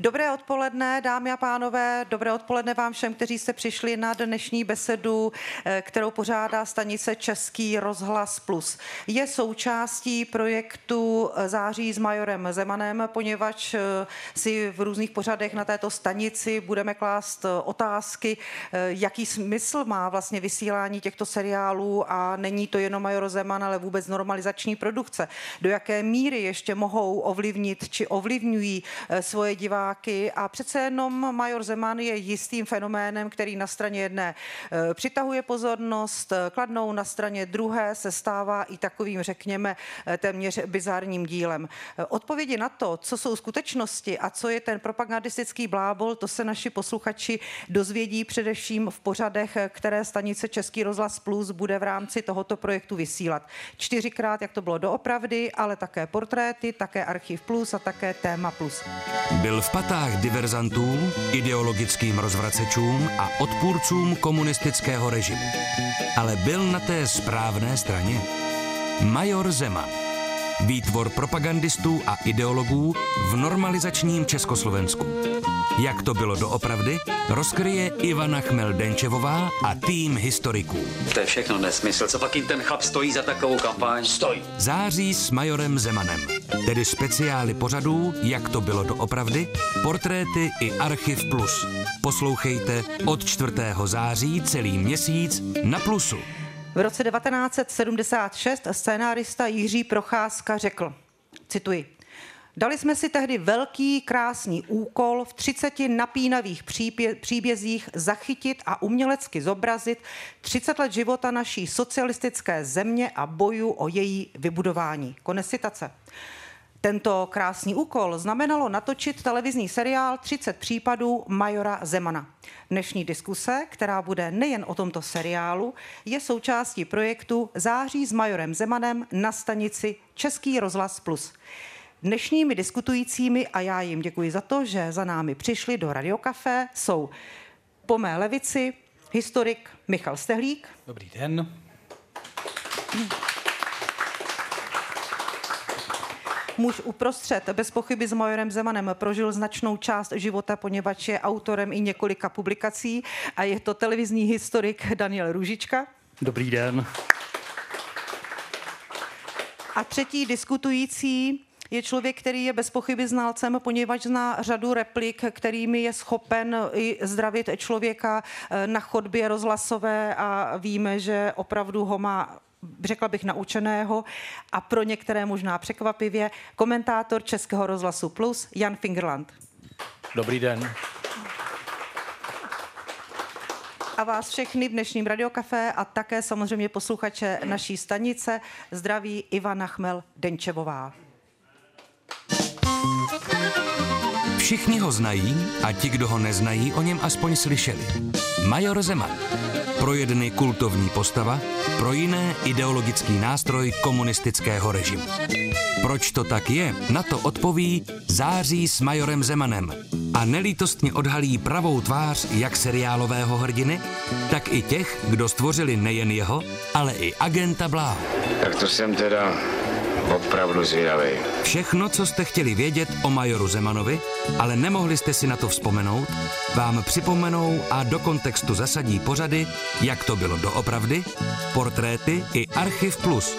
Dobré odpoledne, dámy a pánové, dobré odpoledne vám všem, kteří jste přišli na dnešní besedu, eh, kterou pořádá stanice Český rozhlas Plus. Je součástí projektu eh, Září s majorem Zemanem, poněvadž eh, si v různých pořadech na této stanici budeme klást otázky, jaký smysl má vlastně vysílání těchto seriálů a není to jenom major Zeman, ale vůbec normalizační produkce. Do jaké míry ještě mohou ovlivnit či ovlivňují svoje diváky diváky a přece jenom Major Zeman je jistým fenoménem, který na straně jedné eh, přitahuje pozornost, eh, kladnou na straně druhé se stává i takovým, řekněme, eh, téměř bizárním dílem. Odpovědi na to, co jsou skutečnosti a co je ten propagandistický blábol, to se naši posluchači dozvědí především v pořadech, které stanice Český rozhlas Plus bude v rámci tohoto projektu vysílat. Čtyřikrát, jak to bylo doopravdy, ale také portréty, také Archiv Plus a také Téma Plus. Byl v patách diverzantům, ideologickým rozvracečům a odpůrcům komunistického režimu. Ale byl na té správné straně. Major Zeman. Výtvor propagandistů a ideologů v normalizačním Československu. Jak to bylo doopravdy, rozkryje Ivana Chmel-Denčevová a tým historiků. To je všechno nesmysl. Co pak jim ten chlap stojí za takovou kampaň? Stojí. Září s majorem Zemanem. Tedy speciály pořadů, jak to bylo doopravdy, portréty i Archiv Plus. Poslouchejte od 4. září celý měsíc na Plusu. V roce 1976 scénárista Jiří Procházka řekl, cituji, Dali jsme si tehdy velký, krásný úkol v 30 napínavých příbězích zachytit a umělecky zobrazit 30 let života naší socialistické země a boju o její vybudování. Konec citace. Tento krásný úkol znamenalo natočit televizní seriál 30 případů Majora Zemana. Dnešní diskuse, která bude nejen o tomto seriálu, je součástí projektu Září s Majorem Zemanem na stanici Český rozhlas Plus. Dnešními diskutujícími, a já jim děkuji za to, že za námi přišli do Radiokafé, jsou po mé levici historik Michal Stehlík. Dobrý den. Muž uprostřed, bez pochyby s Majorem Zemanem, prožil značnou část života, poněvadž je autorem i několika publikací a je to televizní historik Daniel Růžička. Dobrý den. A třetí diskutující je člověk, který je bez pochyby znalcem, poněvadž zná řadu replik, kterými je schopen i zdravit člověka eh, na chodbě rozhlasové a víme, že opravdu ho má řekla bych naučeného a pro některé možná překvapivě komentátor Českého rozhlasu Plus Jan Fingerland. Dobrý den. A vás všechny v dnešním radiokafé a také samozřejmě posluchače naší stanice zdraví Ivana Chmel Denčevová. Všichni ho znají a ti, kdo ho neznají, o něm aspoň slyšeli. Major Zeman. Pro jedny kultovní postava, pro jiné ideologický nástroj komunistického režimu. Proč to tak je, na to odpoví Září s Majorem Zemanem a nelítostně odhalí pravou tvář jak seriálového hrdiny, tak i těch, kdo stvořili nejen jeho, ale i agenta Bláhu. Tak to jsem teda Opravdu zvědavý. Všechno, co jste chtěli vědět o majoru Zemanovi, ale nemohli jste si na to vzpomenout, vám připomenou a do kontextu zasadí pořady, jak to bylo doopravdy, portréty i Archiv Plus.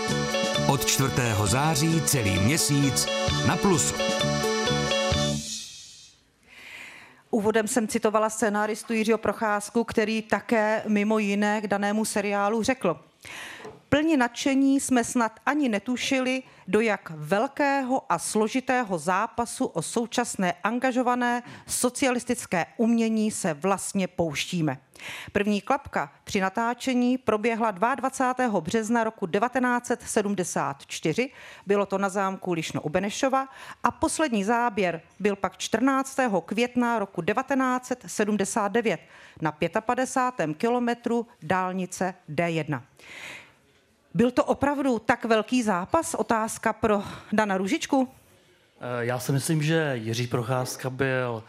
Od 4. září celý měsíc na Plusu. Úvodem jsem citovala scénáristu Jiřího Procházku, který také mimo jiné k danému seriálu řekl. Plně nadšení jsme snad ani netušili, do jak velkého a složitého zápasu o současné angažované socialistické umění se vlastně pouštíme. První klapka při natáčení proběhla 22. března roku 1974, bylo to na zámku Lišno u Benešova a poslední záběr byl pak 14. května roku 1979 na 55. kilometru dálnice D1. Byl to opravdu tak velký zápas? Otázka pro Dana Ružičku. Eh, já si myslím, že Jiří Procházka byl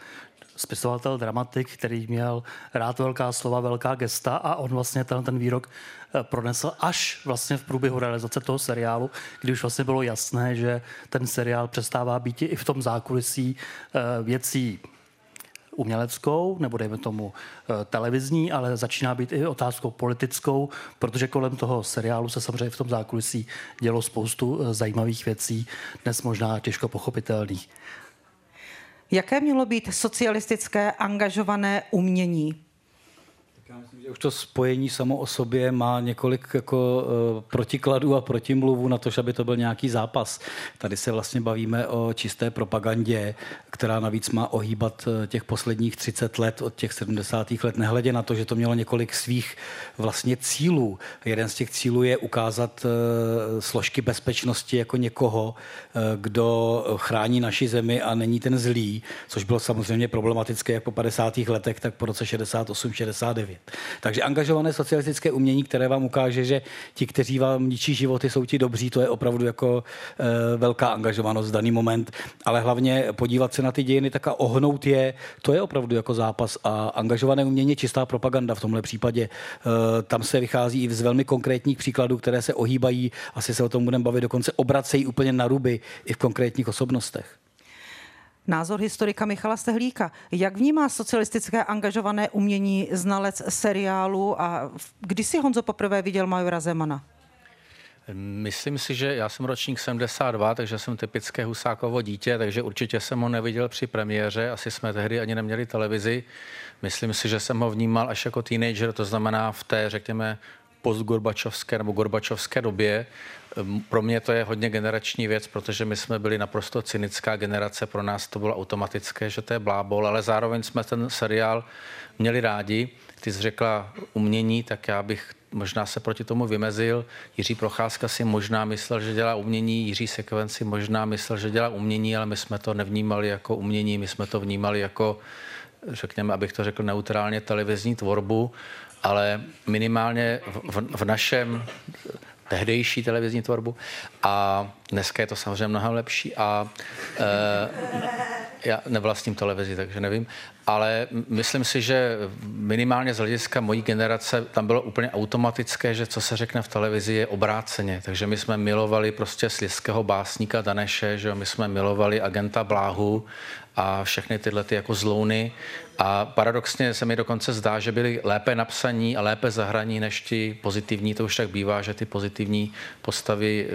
spisovatel, dramatik, který měl rád velká slova, velká gesta a on vlastně ten, ten výrok eh, pronesl až vlastně v průběhu realizace toho seriálu, kdy už vlastně bylo jasné, že ten seriál přestává být i v tom zákulisí eh, věcí uměleckou, nebo dejme tomu eh, televizní, ale začíná být i otázkou politickou, protože kolem toho seriálu se samozřejmě v tom zákulisí dělo spoustu eh, zajímavých věcí, dnes možná těžko pochopitelných. Jaké mělo být socialistické angažované umění? Já myslím, že už to spojení samo o sobě má několik jako uh, protikladů a protimluvů na to, aby to byl nějaký zápas. Tady se vlastně bavíme o čisté propagandě, která navíc má ohýbat eh, těch posledních 30 let od těch 70. let, nehledě na to, že to mělo několik svých vlastně cílů. Jeden z těch cílů je ukázat uh, složky bezpečnosti jako někoho, kdo chrání naši zemi a není ten zlý, což bylo samozřejmě problematické jak po 50. letech, tak po roce 68, 69. Takže angažované socialistické umění, které vám ukáže, že ti, kteří vám ničí životy, jsou ti dobří, to je opravdu jako e, velká angažovanost v daný moment. Ale hlavně podívat se na ty dějiny, tak a ohnout je, to je opravdu jako zápas. A angažované umění je čistá propaganda v tomhle případě. E, tam se vychází i z velmi konkrétních příkladů, které se ohýbají, asi se o tom budeme bavit, dokonce obracejí úplně na ruby i v konkrétních osobnostech. Názor historika Michala Stehlíka. Jak vnímá socialistické angažované umění znalec seriálu a kdy si Honzo poprvé viděl Majora Zemana? Myslím si, že já jsem ročník 72, takže jsem typické Husákovo dítě, takže určitě jsem ho neviděl při premiéře, asi jsme tehdy ani neměli televizi. Myslím si, že jsem ho vnímal až jako teenager, to znamená v té, řekněme, postgorbačovské nebo gorbačovské době. Ehm, pro mě to je hodně generační věc, protože my jsme byli naprosto cynická generace, pro nás to bylo automatické, že to je blábol, ale zároveň jsme ten seriál měli rádi. Ty jsi řekla umění, tak já bych možná se proti tomu vymezil. Jiří Procházka si možná myslel, že dělá umění, Jiří Sekvenci možná myslel, že dělá umění, ale my jsme to nevnímali jako umění, my jsme to vnímali jako, řekněme, abych to řekl neutrálně, televizní tvorbu ale minimálně v, v našem tehdejší televizní tvorbu. A dneska je to samozřejmě mnohem lepší. A e, já nevlastním televizi, takže nevím, ale myslím si, že minimálně z hlediska mojí generace tam bylo úplně automatické, že co se řekne v televizi je obráceně, takže my jsme milovali prostě slizského básníka Daneše, že my jsme milovali agenta Bláhu a všechny tyhle ty jako zlouny. A paradoxně se mi dokonce zdá, že byli lépe napsaní a lépe zahraní než ti pozitivní. To už tak bývá, že ty pozitivní postavy e,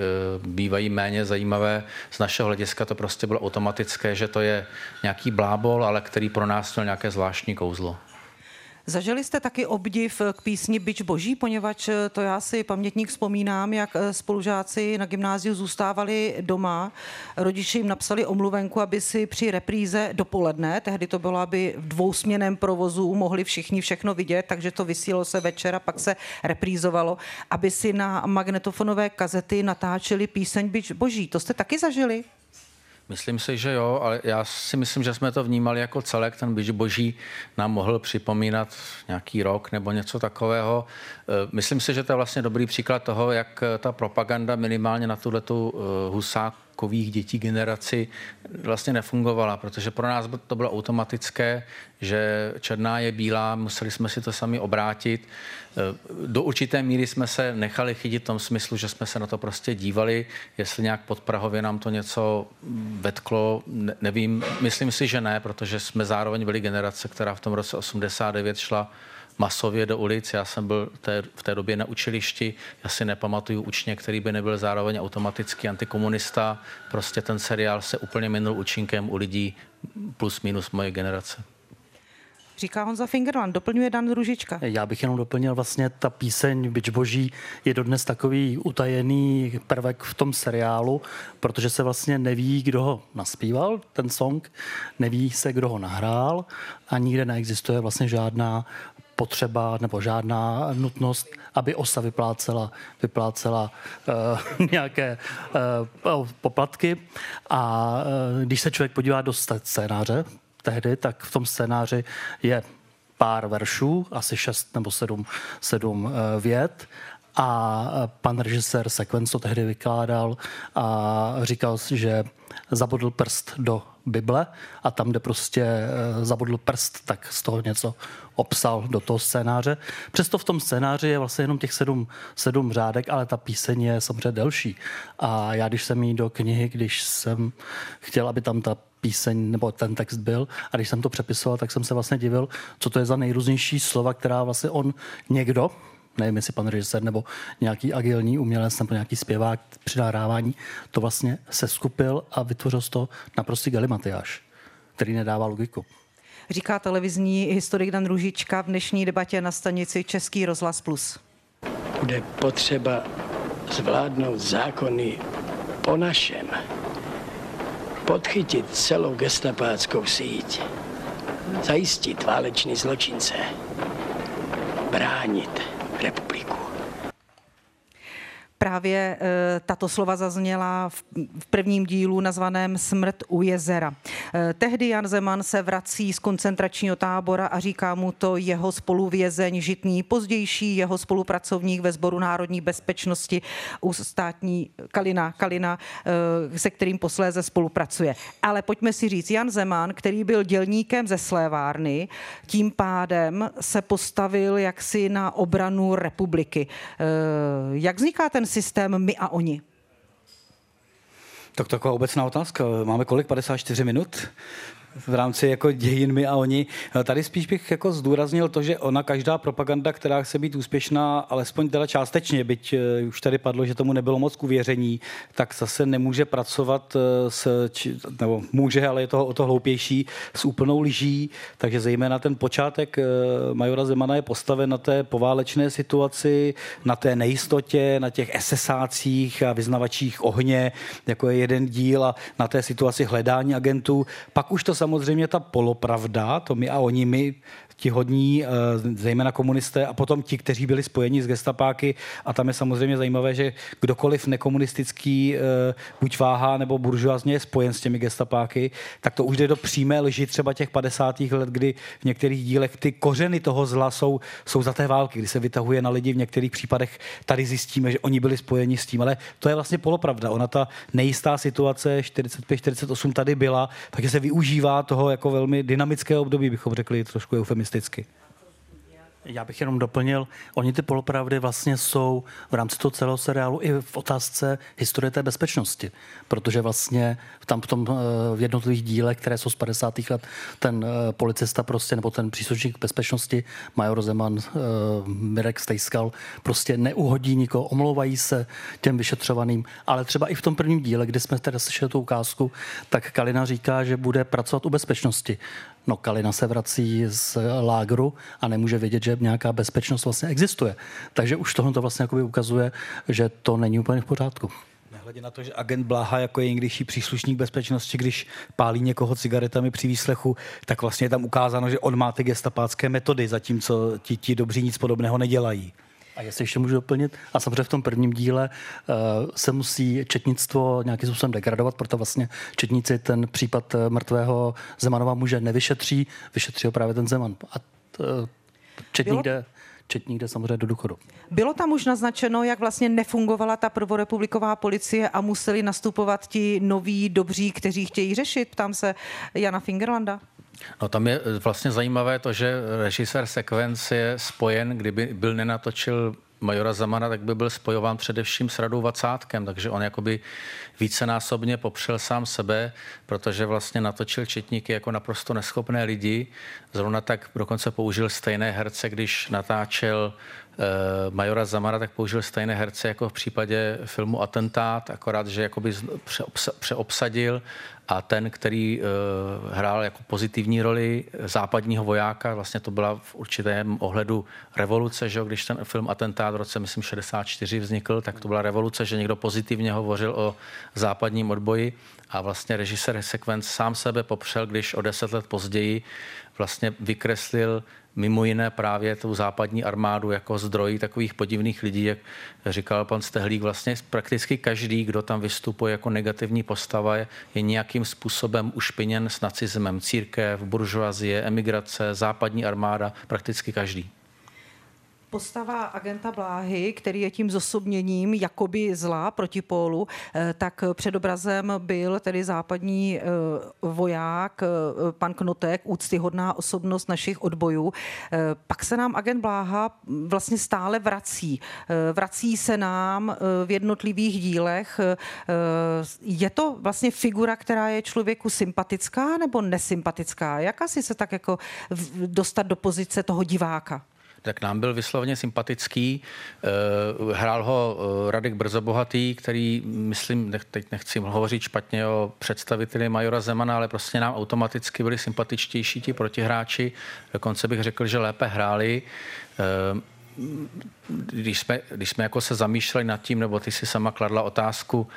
bývají méně zajímavé. Z našeho hlediska to prostě bylo automatické, že to je nějaký blábol, ale který pro nás měl nějaké zvláštní kouzlo. Zažili jste taky obdiv k písni Byč boží, poněvadž to já si pamětník vzpomínám, jak spolužáci na gymnáziu zůstávali doma. Rodiči jim napsali omluvenku, aby si při repríze dopoledne, tehdy to bylo, aby v dvousměném provozu mohli všichni všechno vidět, takže to vysílalo se večer a pak se reprízovalo, aby si na magnetofonové kazety natáčeli píseň Byč boží. To jste taky zažili? Myslím si, že jo, ale já si myslím, že jsme to vnímali jako celek. Ten byč boží nám mohl připomínat nějaký rok nebo něco takového. E, myslím si, že to je vlastně dobrý příklad toho, jak ta propaganda minimálně na tuhle tu e, husák takových dětí generaci vlastně nefungovala, protože pro nás to bylo automatické, že černá je bílá, museli jsme si to sami obrátit. E, do určité míry jsme se nechali chytit v tom smyslu, že jsme se na to prostě dívali, jestli nějak pod Prahově nám to něco vetklo, nevím, myslím si, že ne, protože jsme zároveň byli generace, která v tom roce 89 šla masově do ulic. Já jsem byl té, v té době na učilišti, já si nepamatuju učně, který by nebyl zároveň automaticky antikomunista. Prostě ten seriál se úplně minul účinkem u lidí plus minus moje generace. Říká Honza Fingerland, doplňuje Dan Ružička. Já bych jenom doplnil vlastně ta píseň Bič boží je dodnes takový utajený prvek v tom seriálu, protože se vlastně neví, kdo ho naspíval, ten song, neví se, kdo ho nahrál a nikde neexistuje vlastně žádná potřeba nebo žádná nutnost, aby OSA vyplácela, vyplácela uh, nějaké uh, poplatky. A uh, když se člověk podívá do scénáře tehdy, tak v tom scénáři je pár veršů, asi šest nebo sedm, sedm uh, vět a pan režisér Sekvenco tehdy vykládal a říkal, že zabodl prst do Bible a tam, kde prostě eh, zabodl prst, tak z toho něco obsal do toho scénáře. Přesto v tom scénáři je vlastně jenom těch sedm, sedm řádek, ale ta píseň je samozřejmě delší. A já, když jsem jí do knihy, když jsem chtěl, aby tam ta píseň nebo ten text byl. A když jsem to přepisoval, tak jsem se vlastně divil, co to je za nejrůznější slova, která vlastně on někdo, nevím jestli pan režisér nebo nějaký agilní umělec nebo nějaký zpěvák při nahrávání, to vlastně se skupil a vytvořil z toho naprostý galimatiáš, který nedává logiku. Říká televizní historik Dan Ružička v dnešní debatě na stanici Český rozhlas Plus. Bude potřeba zvládnout zákony po našem. Podchytit celou gestapáckou síť. Zajistit válečný zločince. Bránit é público. Právě e, tato slova zazněla v, prvním dílu nazvaném Smrt u jezera. E, tehdy Jan Zeman se vrací z koncentračního tábora a říká mu to jeho spoluvězeň Žitný, pozdější jeho spolupracovník ve Sboru národní bezpečnosti u státní Kalina, Kalina e, se kterým posléze spolupracuje. Ale pojďme si říct, Jan Zeman, který byl dělníkem ze Slévárny, tím pádem se postavil jaksi na obranu republiky. Jak vzniká ten systém my a oni? Tak taková obecná otázka. Máme kolik? 54 minut? V rámci jako dějin my a oni. Tady spíš bych jako zdůraznil to, že ona každá propaganda, která chce být úspěšná, alespoň teda částečně, byť eh, už tady padlo, že tomu nebylo moc uvěření, tak zase nemůže pracovat eh, s, nebo může, ale je to o to hloupější, s úplnou lží, takže zejména ten počátek eh, Majora Zemana je postaven na té poválečné situaci, na té nejistotě, na těch SSácích a vyznavačích ohně, jako je jeden díl a na té situaci hledání agentů. Pak už to samozřejmě ta polopravda, to my a oni, my ti hodní, eh, zejména komunisté, a potom ti, kteří byli spojeni s gestapáky. A tam je samozřejmě zajímavé, že kdokoliv nekomunistický, eh, buď váha nebo buržoazně je spojen s těmi gestapáky, tak to už jde do přímé lži třeba těch 50. let, kdy v některých dílech ty kořeny toho zla jsou, jsou za té války, kdy se vytahuje na lidi v některých případech. Tady zjistíme, že oni byli spojeni s tím, ale to je vlastně polopravda. Ona ta nejistá situace 45-48 tady byla, takže se využívá toho jako velmi dynamického období, bychom řekli trošku eufemisticky. Já bych jenom doplnil, oni ty polopravdy vlastně jsou v rámci toho celého seriálu i v otázce historie té bezpečnosti, protože vlastně tam v tom eh, v jednotlivých dílech, které jsou z 50. let, ten eh, policista prostě, nebo ten příslušník bezpečnosti, major Zeman, eh, Mirek Stejskal, prostě neuhodí nikoho, omlouvají se těm vyšetřovaným, ale třeba i v tom prvním díle, kdy jsme teda slyšeli tu ukázku, tak Kalina říká, že bude pracovat u bezpečnosti. No Kalina se vrací z lágru a nemůže vědět, že nějaká bezpečnost vlastně existuje. Takže už tohle to vlastně ukazuje, že to není úplně v pořádku. Nehledě na to, že agent Bláha jako je někdejší příslušník bezpečnosti, když pálí někoho cigaretami při výslechu, tak vlastně je tam ukázáno, že on má ty gestapácké metody, zatímco ti, ti dobří nic podobného nedělají. A jestli ještě můžu doplnit, a samozřejmě v tom prvním díle uh, se musí četnictvo nějakým způsobem degradovat, proto vlastně četníci ten případ eh, mrtvého Zemanova muže nevyšetří, vyšetří ho právě ten Zeman. A uh, četník jde četník jde samozřejmě do důchodu. Bylo tam už naznačeno, jak vlastně nefungovala ta prvorepubliková policie a museli nastupovat ti noví dobří, kteří chtějí řešit? Ptám se Jana Fingerlanda. No tam je vlastně zajímavé to, že režisér sekvence je spojen, kdyby byl nenatočil majora Zamana, tak by byl spojován především s Radou Vacátkem, takže on jakoby vícenásobně popřel sám sebe, protože vlastně natočil četníky jako naprosto neschopné lidi. Zrovna tak dokonce použil stejné herce, když natáčel majora Zamara tak použil stejné herce jako v případě filmu Atentát, akorát, že jakoby přeobsadil a ten, který uh, hrál jako pozitivní roli západního vojáka, vlastně to byla v určitém ohledu revoluce, že když ten film Atentát v roce, myslím, 64 vznikl, tak to byla revoluce, že někdo pozitivně hovořil o západním odboji a vlastně režisér Sekvenc sám sebe popřel, když o deset let později vlastně vykreslil mimo jiné právě tu západní armádu jako zdroj takových podivných lidí, jak říkal pan Stehlík, vlastně prakticky každý, kdo tam vystupuje jako negativní postava, je, nějakým způsobem ušpiněn s nacismem. Církev, buržoazie, emigrace, západní armáda, prakticky každý. Postava agenta Bláhy, který je tím zosobněním jakoby zla proti pólu, eh, tak před obrazem byl tedy západní eh, voják, eh, pan Knotek, úctyhodná osobnost našich odbojů. Pak se nám agent Bláha vlastně stále vrací. Vrací se nám v jednotlivých dílech. Je to vlastně figura, která je člověku sympatická nebo nesympatická? Jak asi se tak jako dostat do pozice toho diváka? Tak nám byl vysloveně sympatický. Eh, hrál ho eh, Radek Brzobohatý, který, myslím, teď nechci hovořit špatně o představiteli Majora Zemana, ale prostě nám automaticky byli sympatičtější ti protihráči. Dokonce bych řekl, že lépe hráli eh, když jsme, když jsme jako se zamýšleli nad tím, nebo ty si sama kladla otázku,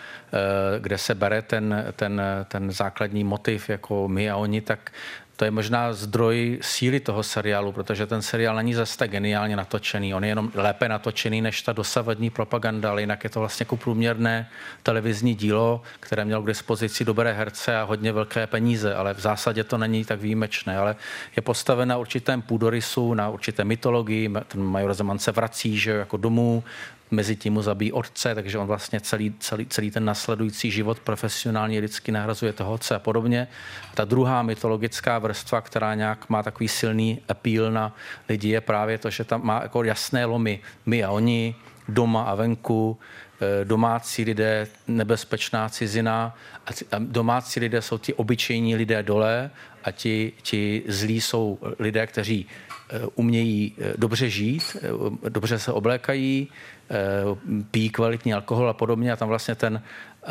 kde se bere ten, ten, ten základní motiv, jako my a oni, tak to je možná zdroj síly toho seriálu, protože ten seriál není zase tak geniálně natočený. On je jenom lépe natočený než ta dosavadní propaganda, ale jinak je to vlastně jako průměrné televizní dílo, které mělo k dispozici dobré herce a hodně velké peníze, ale v zásadě to není tak výjimečné, ale je postaven na určitém půdorysu, na určité mytologii. Ten major Zeman se vrací že jako domů, mezi tím mu zabíjí otce, takže on vlastně celý, celý, celý ten nasledující život profesionální lidsky nahrazuje toho otce a podobně. Ta druhá mytologická vrstva, která nějak má takový silný appeal na lidi, je právě to, že tam má jako jasné lomy my a oni, doma a venku, eh, domácí lidé, nebezpečná cizina a domácí lidé jsou ti obyčejní lidé dole a ti, ti zlí jsou lidé, kteří eh, umějí eh, dobře žít, dobře se oblékají, pijí kvalitní alkohol a podobně a tam vlastně ten eh,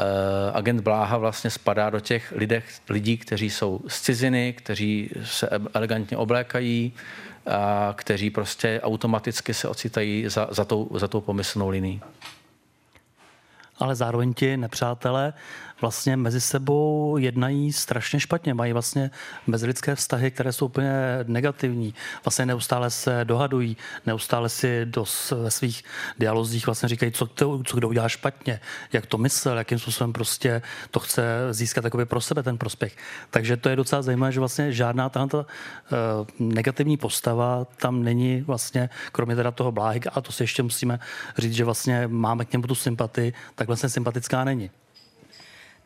agent Bláha vlastně spadá do těch lidech, lidí, kteří jsou z ciziny, kteří se elegantně oblékají, a kteří prostě automaticky se ocitají za, za, tou, za tou pomyslnou linií. Ale zároveň ti nepřátelé vlastně mezi sebou jednají strašně špatně, mají vlastně mezilidské vztahy, které jsou úplně negativní. Vlastně neustále se dohadují, neustále si do, ve svých dialozích vlastně říkají, co, to, co kdo udělá špatně, jak to myslel, jakým způsobem prostě to chce získat takový pro sebe ten prospěch. Takže to je docela zajímavé, že vlastně žádná tato uh, negativní postava tam není vlastně, kromě teda toho bláhy, a to si ještě musíme říct, že vlastně máme k němu tu sympatii, tak vlastně sympatická není.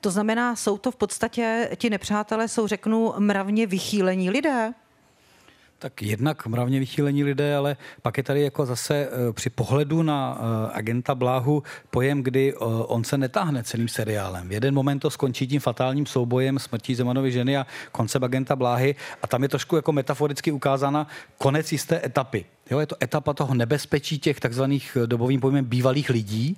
To znamená, jsou to v podstatě, ti nepřátelé jsou, řeknu, mravně vychýlení lidé? Tak jednak mravně vychýlení lidé, ale pak je tady jako zase eh, při pohledu na eh, agenta Bláhu pojem, kdy eh, on se netáhne celým seriálem. V jeden moment to skončí tím fatálním soubojem smrtí Zemanovy ženy a koncept agenta Bláhy a tam je trošku jako metaforicky ukázána konec jisté etapy. Jo, je to etapa toho nebezpečí těch takzvaných eh, dobovým pojmem bývalých lidí,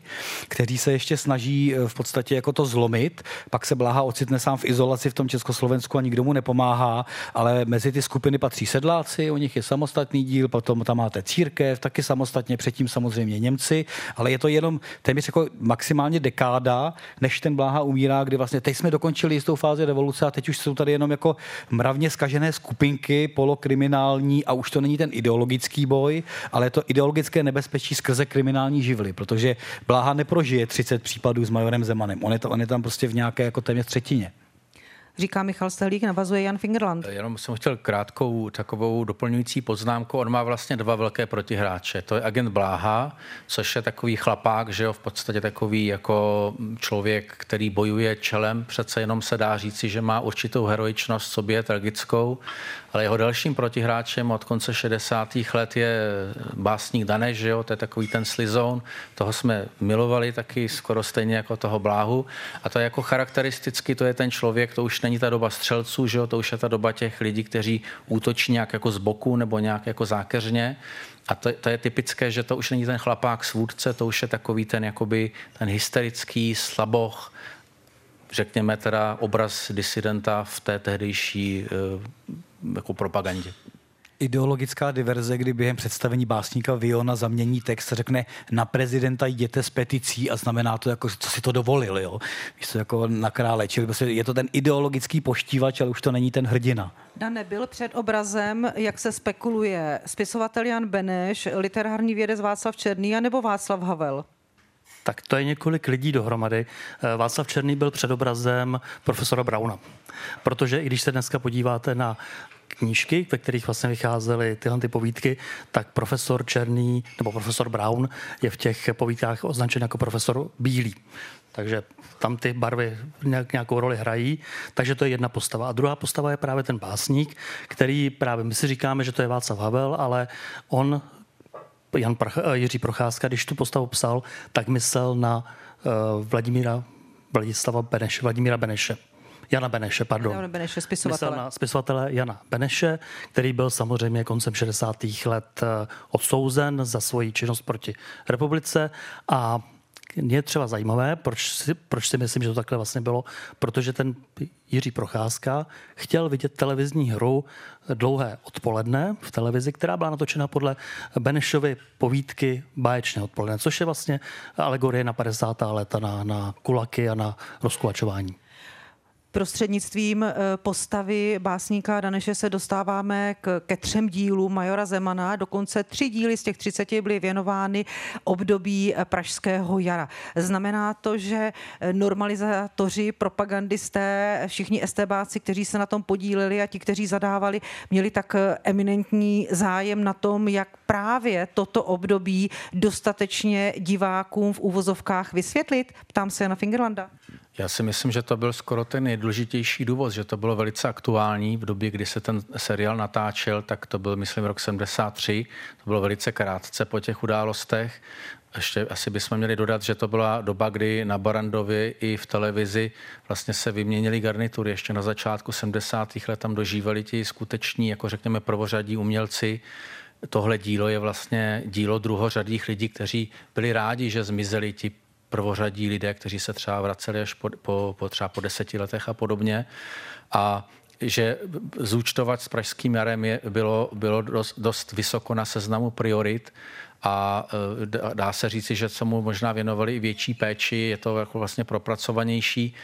kteří se ještě snaží eh, v podstatě jako to zlomit. Pak se Bláha ocitne sám v izolaci v tom Československu a nikdo mu nepomáhá, ale mezi ty skupiny patří sedláci, u nich je samostatný díl, potom tam máte církev, taky samostatně, předtím samozřejmě Němci, ale je to jenom téměř jako maximálně dekáda, než ten Bláha umírá, kdy vlastně teď jsme dokončili jistou fázi revoluce a teď už jsou tady jenom jako mravně skažené skupinky, polokriminální a už to není ten ideologický boj, boj, ale je to ideologické nebezpečí skrze kriminální živly, protože Bláha neprožije 30 případů s majorem Zemanem. On je, to, on je tam prostě v nějaké jako téměř třetině říká Michal Stehlík, navazuje Jan Fingerland. Jenom jsem chtěl krátkou takovou doplňující poznámku. On má vlastně dva velké protihráče. To je agent Bláha, což je takový chlapák, že jo, v podstatě takový jako člověk, který bojuje čelem. Přece jenom se dá říci, že má určitou heroičnost sobě, tragickou. Ale jeho dalším protihráčem od konce 60. let je básník Daneš, že jo, to je takový ten slizoun. Toho jsme milovali taky skoro stejně jako toho Bláhu. A to je jako charakteristicky, to je ten člověk, to už není ta doba střelců, že jo? to už je ta doba těch lidí, kteří útočí nějak jako z boku nebo nějak jako zákeřně. A to, to je typické, že to už není ten chlapák svůdce, to už je takový ten, jakoby, ten hysterický slaboch, řekněme teda obraz disidenta v té tehdejší eh, jako propagandě ideologická diverze, kdy během představení básníka Viona zamění text a řekne na prezidenta jděte s peticí a znamená to jako, co si to dovolil, jo. Víš to jako na krále, čili prostě je to ten ideologický poštívač, ale už to není ten hrdina. Da nebyl před obrazem, jak se spekuluje, spisovatel Jan Beneš, literární vědec Václav Černý a nebo Václav Havel? Tak to je několik lidí dohromady. Eh, Václav Černý byl před obrazem profesora Brauna. Protože i když se dneska podíváte na knížky, ve kterých vlastně vycházely tyhle ty povídky, tak profesor Černý nebo profesor Brown je v těch povídkách označen jako profesor Bílý. Takže tam ty barvy nějak, nějakou roli hrají. Takže to je jedna postava. A druhá postava je právě ten básník, který právě my si říkáme, že to je Václav Havel, ale on, Jan Prach, eh, Jiří Procházka, když tu postavu psal, tak myslel na uh, Vladimíra Vladislava Beneše, Vladimíra Beneše. Jana Beneše, pardon. Jana Beneše, spisovatele. Myslel na spisovatele Jana Beneše, který byl samozřejmě koncem 60. let eh, odsouzen za svoji činnost proti republice a je třeba zajímavé, proč si, proč si myslím, že to takhle vlastně bylo, protože ten Jiří Procházka chtěl vidět televizní hru dlouhé odpoledne v televizi, která byla natočena podle Benešovy povídky Báječné odpoledne, což je vlastně alegorie na 50. léta na, na kulaky a na rozkulačování prostřednictvím eh, postavy básníka Daneše se dostáváme k, ke třem dílům Majora Zemana. Dokonce tři díly z těch třiceti byly věnovány období eh, Pražského jara. Znamená to, že eh, normalizátoři, propagandisté, všichni estebáci, kteří se na tom podíleli a ti, kteří zadávali, měli tak eminentní zájem na tom, jak právě toto období dostatečně divákům v úvozovkách vysvětlit? Ptám se na Fingerlanda. Já si myslím, že to byl skoro ten nejdůležitější důvod, že to bylo velice aktuální v době, kdy se ten seriál natáčel, tak to byl, myslím, rok 73, to bylo velice krátce po těch událostech. Ještě asi bychom měli dodat, že to byla doba, kdy na Barandovi i v televizi vlastně se vyměnili garnitury. Ještě na začátku 70. let tam dožívali ti skuteční, jako řekněme, prvořadí umělci, tohle dílo je vlastně dílo druhořadých lidí, kteří byli rádi, že zmizeli ti prvořadí lidé, kteří se třeba vraceli až po, po, po třeba po deseti letech a podobně. A že zúčtovat s Pražským jarem je, bylo, bylo dost, dost vysoko na seznamu priorit a e, dá se říci, že se mu možná věnovali i větší péči, je to jako vlastně propracovanější.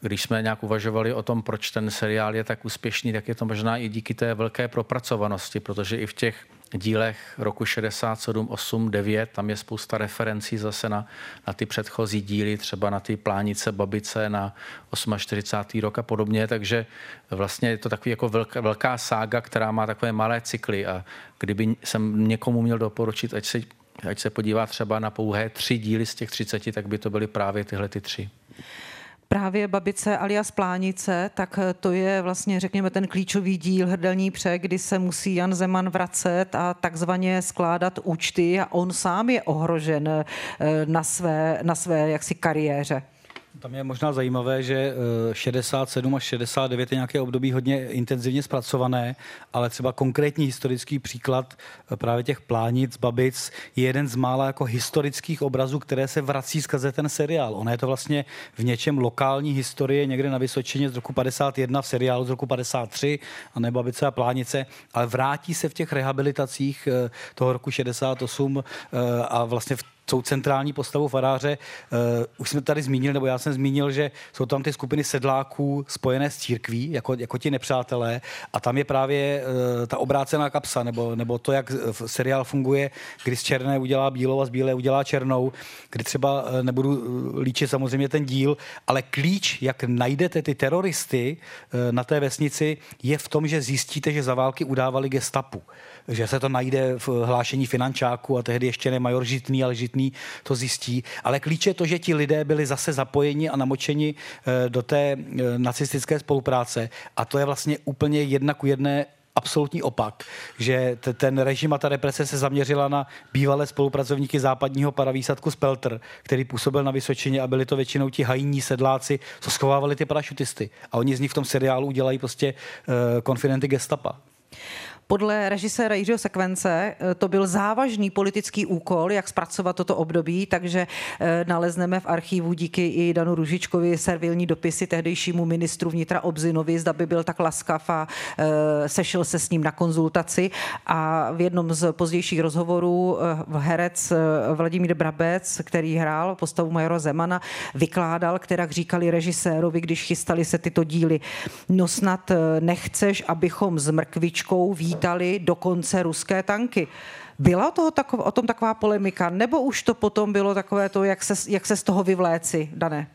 Když jsme nějak uvažovali o tom, proč ten seriál je tak úspěšný, tak je to možná i díky té velké propracovanosti, protože i v těch dílech roku 67, 8, 9, tam je spousta referencí zase na, na ty předchozí díly, třeba na ty plánice babice na 48. rok a podobně, takže vlastně je to takový jako velká, velká sága, která má takové malé cykly. A kdyby jsem někomu měl doporučit, ať se, ať se podívá třeba na pouhé tři díly z těch 30, tak by to byly právě tyhle ty tři právě Babice alias Plánice, tak to je vlastně, řekněme, ten klíčový díl hrdelní pře, kdy se musí Jan Zeman vracet a takzvaně skládat účty a on sám je ohrožen eh, na své, na své jaksi kariéře. Tam je možná zajímavé, že 67 eh, až 69 je nějaké období hodně intenzivně zpracované, ale třeba konkrétní historický příklad eh, právě těch plánic, babic je jeden z mála jako historických obrazů, které se vrací skrze ten seriál. Ono je to vlastně v něčem lokální historie někde na Vysočině z roku 51 v seriálu z roku 53 a ne babice a plánice, ale vrátí se v těch rehabilitacích eh, toho roku 68 a vlastně v jsou centrální postavou faráře. Uh, už jsme tady zmínili, nebo já jsem zmínil, že jsou tam ty skupiny sedláků spojené s církví, jako, jako ti nepřátelé, a tam je právě uh, ta obrácená kapsa, nebo, nebo to, jak seriál funguje, kdy z černé udělá bílou a z bílé udělá černou, kdy třeba uh, nebudu líčit samozřejmě ten díl, ale klíč, jak najdete ty teroristy uh, na té vesnici, je v tom, že zjistíte, že za války udávali gestapu že se to najde v hlášení finančáku a tehdy ještě ne major Žitný, ale Žitný to zjistí. Ale klíč je to, že ti lidé byli zase zapojeni a namočeni eh, do té eh, nacistické spolupráce a to je vlastně úplně jedna ku jedné absolutní opak, že t- ten režim a ta represe se zaměřila na bývalé spolupracovníky západního paravýsadku Spelter, který působil na Vysočině a byli to většinou ti hajní sedláci, co schovávali ty parašutisty. A oni z nich v tom seriálu udělají prostě uh, konfidenty gestapa. Podle režiséra Jiřího Sekvence eh, to byl závažný politický úkol, jak zpracovat toto období, takže eh, nalezneme v archivu díky i Danu Ružičkovi servilní dopisy tehdejšímu ministru vnitra Obzinovi, zda by byl tak laskav a eh, sešel se s ním na konzultaci. A v jednom z pozdějších rozhovorů herec Vladimír Brabec, který hrál postavu majora Zemana, vykládal, která říkali režisérovi, když chystali se tyto díly, no snad nechceš, abychom s mrkvičkou vít lítali dokonce ruské tanky. Byla toho takov, o tom taková polemika, nebo už to potom bylo takové to, jak se, jak se z toho vyvléci, Dané?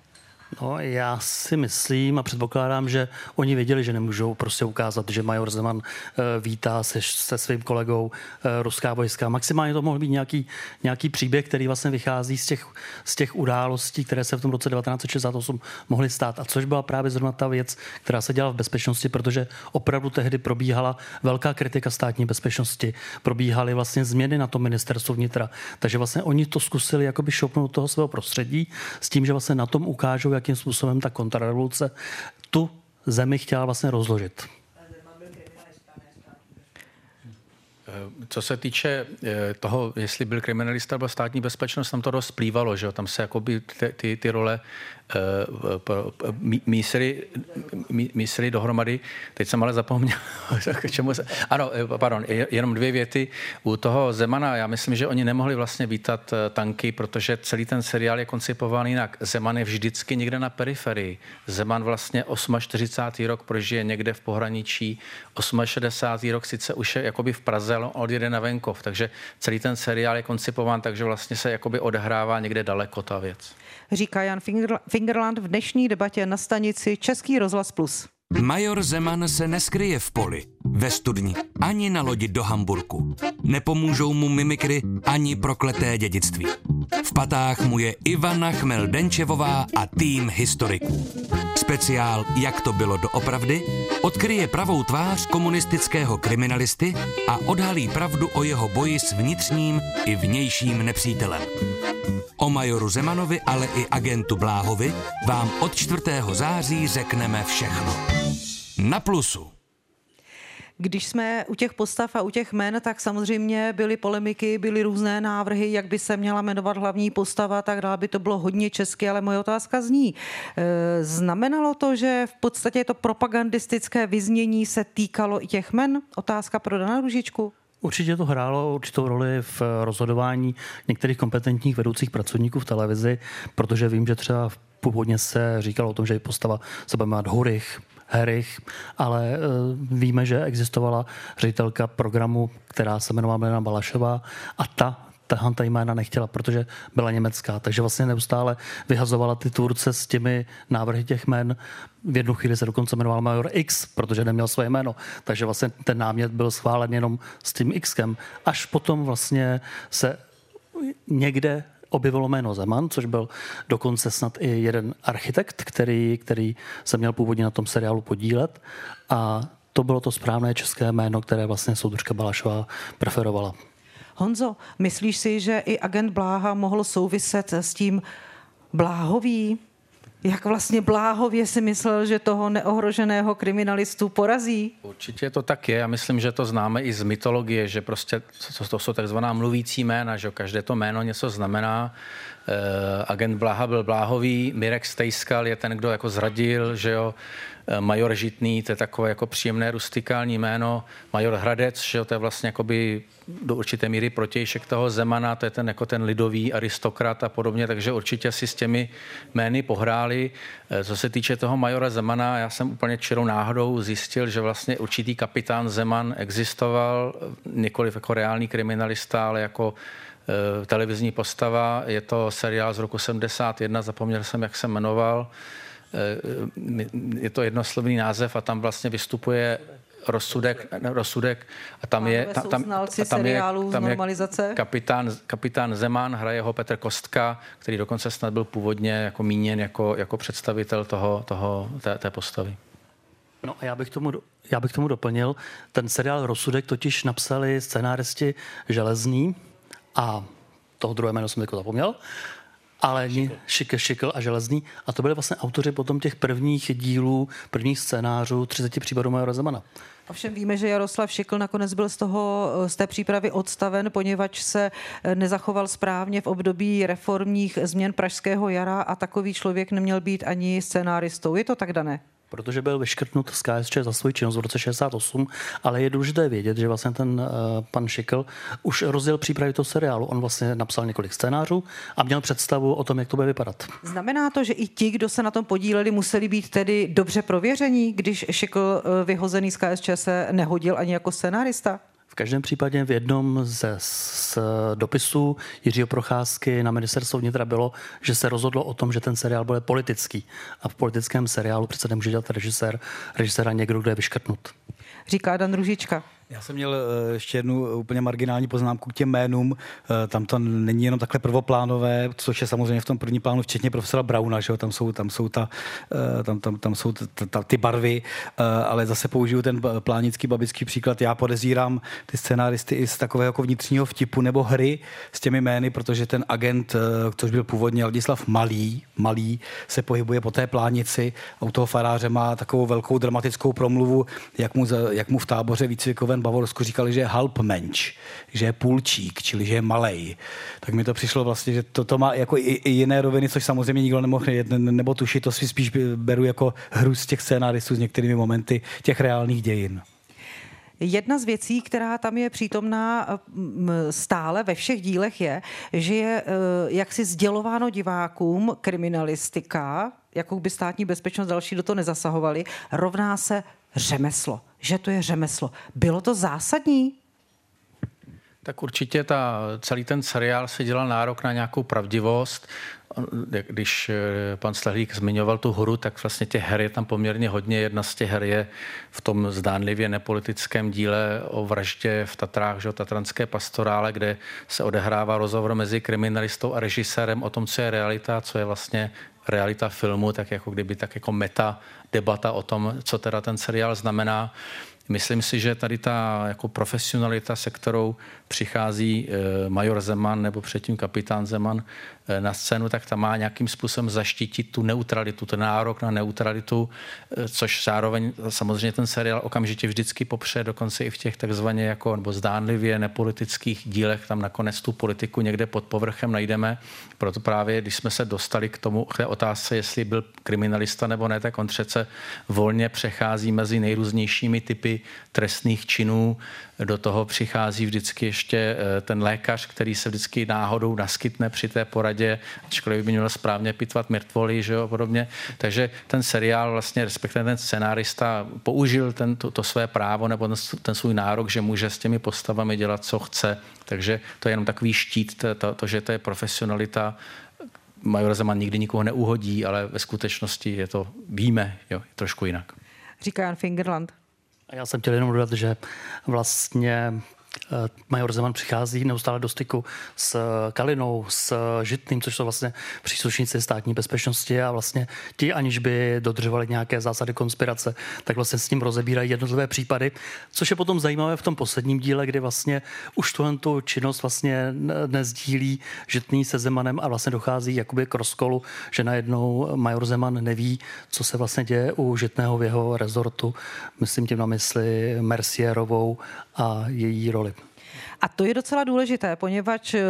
No, já si myslím a předpokládám, že oni věděli, že nemůžou prostě ukázat, že major Zeman eh, vítá se, se svým kolegou eh, ruská vojska. Maximálně to mohl být nějaký, nějaký příběh, který vlastně vychází z těch, z těch událostí, které se v tom roce 1968 mohly stát. A což byla právě zrovna ta věc, která se dělala v bezpečnosti, protože opravdu tehdy probíhala velká kritika státní bezpečnosti, probíhaly vlastně změny na tom ministerstvu vnitra. Takže vlastně oni to zkusili jakoby šopnout toho svého prostředí s tím, že vlastně na tom ukážou, jakým způsobem ta kontrarevoluce tu zemi chtěla vlastně rozložit. Co se týče eh, toho, jestli byl kriminalista nebo státní bezpečnost, tam to dost plývalo, že jo? tam se jakoby ty, ty, ty role mísily dohromady. Teď jsem ale zapomněl, k čemu se... Ano, eh, pardon, jenom dvě věty. U toho Zemana, já myslím, že oni nemohli vlastně vítat eh, tanky, protože celý ten seriál je koncipovaný jinak. Zeman je vždycky někde na periferii. Zeman vlastně 48. rok prožije někde v pohraničí, 68. rok sice už je jakoby v Praze, ale odjede na venkov, takže celý ten seriál je koncipován takže vlastně se jakoby odehrává někde daleko ta věc říká Jan Fingerland v dnešní debatě na stanici Český rozhlas Plus. Major Zeman se neskryje v poli, ve studni, ani na lodi do Hamburku. Nepomůžou mu mimikry ani prokleté dědictví. V patách mu je Ivana Chmel-Denčevová a tým historiků. Speciál Jak to bylo doopravdy odkryje pravou tvář komunistického kriminalisty a odhalí pravdu o jeho boji s vnitřním i vnějším nepřítelem. O majoru Zemanovi, ale i agentu Bláhovi vám od 4. září řekneme všechno. Na plusu. Když jsme u těch postav a u těch men, tak samozřejmě byly polemiky, byly různé návrhy, jak by se měla jmenovat hlavní postava, tak dále by to bylo hodně česky, ale moje otázka zní. E, znamenalo to, že v podstatě to propagandistické vyznění se týkalo i těch men? Otázka pro Dana Ružičku. Určitě to hrálo určitou roli v rozhodování některých kompetentních vedoucích pracovníků v televizi, protože vím, že třeba původně se říkalo o tom, že postava se bude jmenovat Hurich, Herich, ale e, víme, že existovala ředitelka programu, která se jmenovala Milena Balašová a ta tahle ta jména nechtěla, protože byla německá. Takže vlastně neustále vyhazovala ty tvůrce s těmi návrhy těch jmen. V jednu chvíli se dokonce jmenoval Major X, protože neměl své jméno. Takže vlastně ten námět byl schválen jenom s tím Xkem. Až potom vlastně se někde objevilo jméno Zeman, což byl dokonce snad i jeden architekt, který, který se měl původně na tom seriálu podílet. A to bylo to správné české jméno, které vlastně soudružka Balašová preferovala. Honzo, myslíš si, že i agent Bláha mohl souviset s tím Bláhový? Jak vlastně Bláhově si myslel, že toho neohroženého kriminalistu porazí? Určitě to tak je. Já myslím, že to známe i z mytologie, že prostě to, jsou takzvaná mluvící jména, že každé to jméno něco znamená. Uh, agent Bláha byl Bláhový, Mirek Stejskal je ten, kdo jako zradil, že jo, Eh, major Žitný, to je takové jako příjemné rustikální jméno, major Hradec, že to je vlastně jakoby do určité míry protějšek toho Zemana, to je ten jako ten lidový aristokrat a podobně, takže určitě si s těmi jmény pohráli. Eh, co se týče toho majora Zemana, já jsem úplně čirou náhodou zjistil, že vlastně určitý kapitán Zeman existoval, nikoliv jako reálný kriminalista, ale jako eh, televizní postava. Je to seriál z roku 71, zapomněl jsem, jak se jmenoval. Eh, je to jednoslovný název a tam vlastně vystupuje rozsudek, rozsudek a tam je, tam, tam, tam je, tam je kapitán, kapitán Zeman, hraje ho Petr Kostka, který dokonce snad byl původně jako míněn jako, jako představitel toho, toho, té, té postavy. No a já bych, tomu, já bych tomu doplnil, ten seriál Rozsudek totiž napsali scenáristi Železný a toho druhé jméno jsem jako zapomněl, ale Šikl, Šikl a Železný. A to byly vlastně autoři potom těch prvních dílů, prvních scénářů 30 případů Majora Zemana. Ovšem víme, že Jaroslav Šikl nakonec byl z, toho, z té přípravy odstaven, poněvadž se nezachoval správně v období reformních změn Pražského jara a takový člověk neměl být ani scénáristou. Je to tak dané? Protože byl vyškrtnut z KSČ za svou činnost v roce 68, ale je důležité vědět, že vlastně ten uh, pan Šikl už rozjel přípravy toho seriálu. On vlastně napsal několik scénářů a měl představu o tom, jak to bude vypadat. Znamená to, že i ti, kdo se na tom podíleli, museli být tedy dobře prověření, když Šikl uh, vyhozený z KSČ se nehodil ani jako scenárista? Každém případě v jednom ze z dopisů Jiřího Procházky na ministerstvo vnitra bylo, že se rozhodlo o tom, že ten seriál bude politický. A v politickém seriálu přece nemůže dělat režisér, režiséra někdo, kdo je vyškrtnut. Říká Dan Ružička. Já jsem měl eh, ještě jednu úplně marginální poznámku k těm jménům. Eh, tam to není jenom takhle prvoplánové, což je samozřejmě v tom první plánu, včetně profesora Brauna, že jo? Tam, jsou, tam jsou, ta, eh, tam, tam, tam jsou ta, ta, ty barvy, ale zase použiju ten plánický babický příklad. Já podezírám ty scenáristy i z takového jako vnitřního vtipu nebo hry s těmi jmény, protože ten agent, což byl původně Ladislav Malý, Malý, se pohybuje po té plánici a u toho faráře má takovou velkou dramatickou promluvu, jak mu, jak mu v táboře výcvikovém Severském Bavorsku říkali, že je halpmensch, že je půlčík, čili že je malej. Tak mi to přišlo vlastně, že to, to má jako i, i jiné roviny, což samozřejmě nikdo nemohl nebo tušit, to si spíš beru jako hru z těch scénáristů s některými momenty těch reálných dějin. Jedna z věcí, která tam je přítomná stále ve všech dílech, je, že je eh, jaksi sdělováno divákům kriminalistika, jakou by státní bezpečnost další do toho nezasahovali, rovná se řemeslo že to je řemeslo. Bylo to zásadní? Tak určitě ta, celý ten seriál se dělal nárok na nějakou pravdivost. Když eh, pan Stehlík zmiňoval tu hru, tak vlastně těch her je tam poměrně hodně. Jedna z těch her je v tom zdánlivě nepolitickém díle o vraždě v Tatrách, že, Tatranské pastorále, kde se odehrává rozhovor mezi kriminalistou a režisérem o tom, co je realita, co je vlastně realita filmu, tak jako kdyby tak jako meta debata o tom, co teda ten seriál znamená. Myslím si, že tady ta jako profesionalita, se kterou přichází eh, major Zeman nebo předtím kapitán Zeman na scénu, tak ta má nějakým způsobem zaštítit tu neutralitu, ten nárok na neutralitu, eh, což zároveň samozřejmě ten seriál okamžitě vždycky popře, dokonce i v těch takzvaně jako nebo zdánlivě nepolitických dílech, tam nakonec tu politiku někde pod povrchem najdeme. Proto právě, když jsme se dostali k tomu, k té otázce, jestli byl kriminalista nebo ne, tak on přece volně přechází mezi nejrůznějšími typy trestných činů, do toho přichází vždycky ještě eh, ten lékař, který se vždycky náhodou naskytne při té poradě, ačkoliv by měl správně pitvat mrtvoly, že jo, podobně. Takže ten seriál vlastně, respektive ten scenárista použil ten, to, to své právo nebo ten, ten svůj nárok, že může s těmi postavami dělat, co chce. Takže to je jenom takový štít, to, to, to že to je profesionalita, Major Zeman nikdy nikoho neuhodí, ale ve skutečnosti je to, víme, jo, trošku jinak. Říká Jan Fingerland. A já jsem chtěl jenom dodat, že vlastně major Zeman přichází neustále do styku s Kalinou, s Žitným, což jsou vlastně příslušníci státní bezpečnosti a vlastně ti, aniž by dodržovali nějaké zásady konspirace, tak vlastně s ním rozebírají jednotlivé případy, což je potom zajímavé v tom posledním díle, kdy vlastně už tuhle tu činnost vlastně nezdílí Žitný se Zemanem a vlastně dochází jakoby k rozkolu, že najednou major Zeman neví, co se vlastně děje u Žitného v jeho rezortu. Myslím tím na mysli Mercierovou a její roli. A to je docela důležité, poněvadž eh,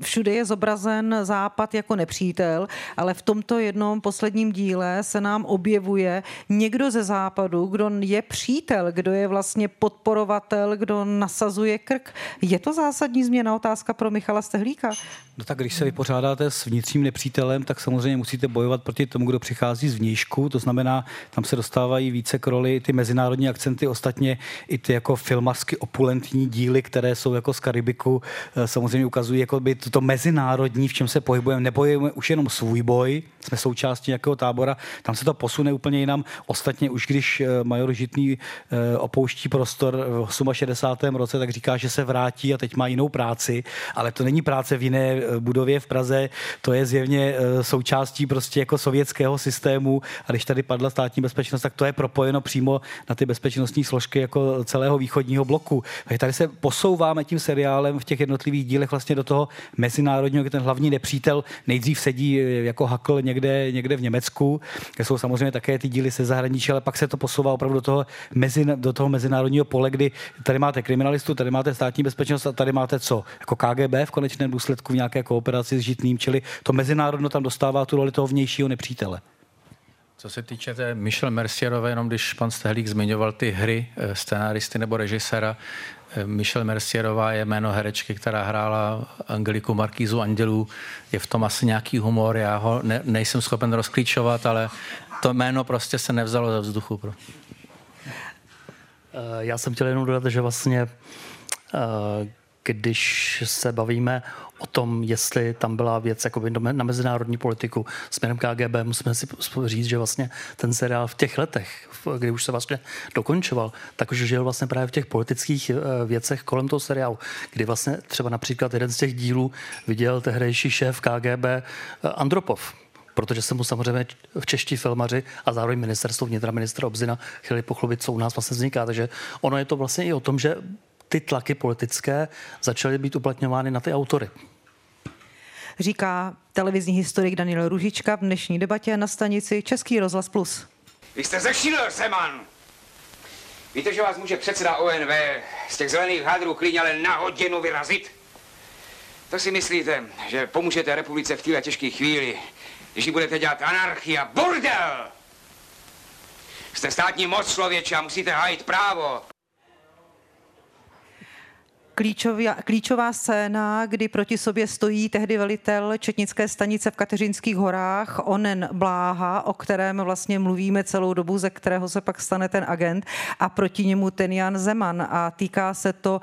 všude je zobrazen Západ jako nepřítel, ale v tomto jednom posledním díle se nám objevuje někdo ze Západu, kdo je přítel, kdo je vlastně podporovatel, kdo nasazuje krk. Je to zásadní změna otázka pro Michala Stehlíka? No tak když se vypořádáte s vnitřním nepřítelem, tak samozřejmě musíte bojovat proti tomu, kdo přichází z vnějšku. To znamená, tam se dostávají více k roli ty mezinárodní akcenty, ostatně i ty jako filmařsky opulentní díly, které jsou jako z Karibiku, eh, samozřejmě ukazují jako by to mezinárodní, v čem se pohybujeme. Nebojujeme už jenom svůj boj, jsme součástí nějakého tábora, tam se to posune úplně jinam. Ostatně už když eh, major Žitný eh, opouští prostor v 68. roce, tak říká, že se vrátí a teď má jinou práci, ale to není práce v jiné budově v Praze, to je zjevně součástí prostě jako sovětského systému a když tady padla státní bezpečnost, tak to je propojeno přímo na ty bezpečnostní složky jako celého východního bloku. Takže tady se posouváme tím seriálem v těch jednotlivých dílech vlastně do toho mezinárodního, kde ten hlavní nepřítel nejdřív sedí jako hakl někde, někde v Německu, kde jsou samozřejmě také ty díly se zahraničí, ale pak se to posouvá opravdu do toho, mezi, do toho mezinárodního pole, kdy tady máte kriminalistu, tady máte státní bezpečnost a tady máte co? Jako KGB v konečném důsledku v nějaké kooperaci s žitným, čili to mezinárodno tam dostává tu roli toho vnějšího nepřítele. Co se týče té Michel Mercierové, jenom když pan Stehlík zmiňoval ty hry eh, scenáristy nebo režiséra, eh, Michelle Mercierová je jméno herečky, která hrála Angeliku Markízu Andělů. Je v tom asi nějaký humor, já ho ne, nejsem schopen rozklíčovat, ale to jméno prostě se nevzalo ze vzduchu. Eh, já jsem chtěl jenom dodat, že vlastně když se bavíme o tom, jestli tam byla věc jakoby na mezinárodní politiku směrem KGB, musíme si říct, že vlastně ten seriál v těch letech, kdy už se vlastně dokončoval, tak už žil vlastně právě v těch politických eh, věcech kolem toho seriálu, kdy vlastně třeba například jeden z těch dílů viděl tehdejší šéf KGB eh, Andropov, protože se mu samozřejmě v čeští filmaři a zároveň ministerstvo vnitra, ministra Obzina chtěli pochlubit, co u nás vlastně vzniká. Takže ono je to vlastně i o tom, že ty tlaky politické začaly být uplatňovány na ty autory. Říká televizní historik Daniel Ružička v dnešní debatě na stanici Český rozhlas Plus. Vy jste zešílil, Zeman! Víte, že vás může předseda ONV z těch zelených hadrů klidně ale na hodinu vyrazit? To si myslíte, že pomůžete republice v téhle těžké chvíli, když budete dělat anarchii a bordel? Jste státní moc člověče a musíte hájit právo. Klíčová, klíčová scéna, kdy proti sobě stojí tehdy velitel Četnické stanice v Kateřinských horách, onen Bláha, o kterém vlastně mluvíme celou dobu, ze kterého se pak stane ten agent, a proti němu ten Jan Zeman. A týká se to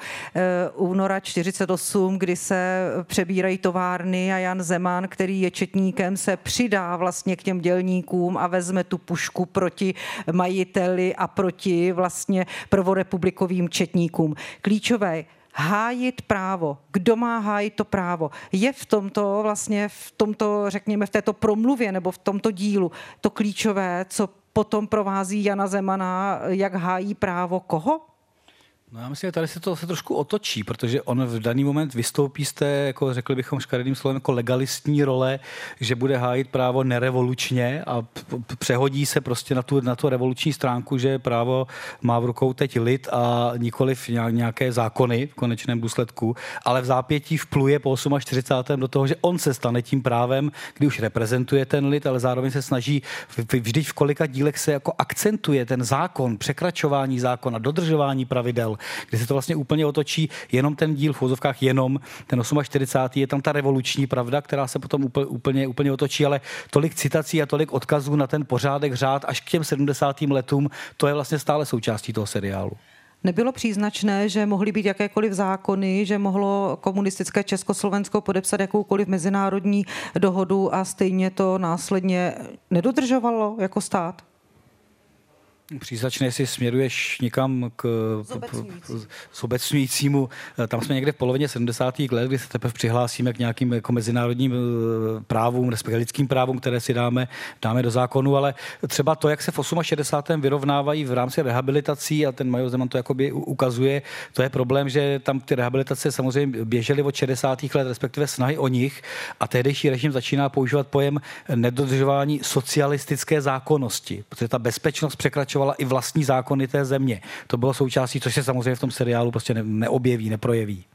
uh, února 48, kdy se přebírají továrny a Jan Zeman, který je četníkem, se přidá vlastně k těm dělníkům a vezme tu pušku proti majiteli a proti vlastně prvorepublikovým četníkům. Klíčové hájit právo. Kdo má hájit to právo? Je v tomto vlastně, v tomto, řekněme, v této promluvě nebo v tomto dílu to klíčové, co potom provází Jana Zemana, jak hájí právo koho? No já myslím, že tady se to se trošku otočí, protože on v daný moment vystoupí z té, jako řekli bychom škaredým slovem, jako legalistní role, že bude hájit právo nerevolučně a přehodí se prostě na tu, na tu revoluční stránku, že právo má v rukou teď lid a nikoliv nějaké zákony v konečném důsledku, ale v zápětí vpluje po 48. do toho, že on se stane tím právem, kdy už reprezentuje ten lid, ale zároveň se snaží, vždyť v kolika dílech se jako akcentuje ten zákon, překračování zákona, dodržování pravidel, kdy se to vlastně úplně otočí, jenom ten díl v úzovkách, jenom ten 48. je tam ta revoluční pravda, která se potom úplně, úplně, úplně otočí, ale tolik citací a tolik odkazů na ten pořádek řád až k těm 70. letům, to je vlastně stále součástí toho seriálu. Nebylo příznačné, že mohly být jakékoliv zákony, že mohlo komunistické Československo podepsat jakoukoliv mezinárodní dohodu a stejně to následně nedodržovalo jako stát? Příznačné, jestli směruješ někam k zobecňujícímu. Tam jsme někde v polovině 70. let, kdy se teprve přihlásíme k nějakým jako mezinárodním eh, právům, respektive lidským právům, které si dáme, dáme do zákonu, ale třeba to, jak se v 68. vyrovnávají v rámci rehabilitací, a ten Majo Zeman to jakoby ukazuje, to je problém, že tam ty rehabilitace samozřejmě běžely od 60. let, respektive snahy o nich a tehdejší režim začíná používat pojem nedodržování socialistické zákonnosti, protože ta bezpečnost překračovala dodržovala i vlastní zákony té země. To bylo součástí, což se samozřejmě v tom seriálu prostě ne, neobjeví, neprojeví.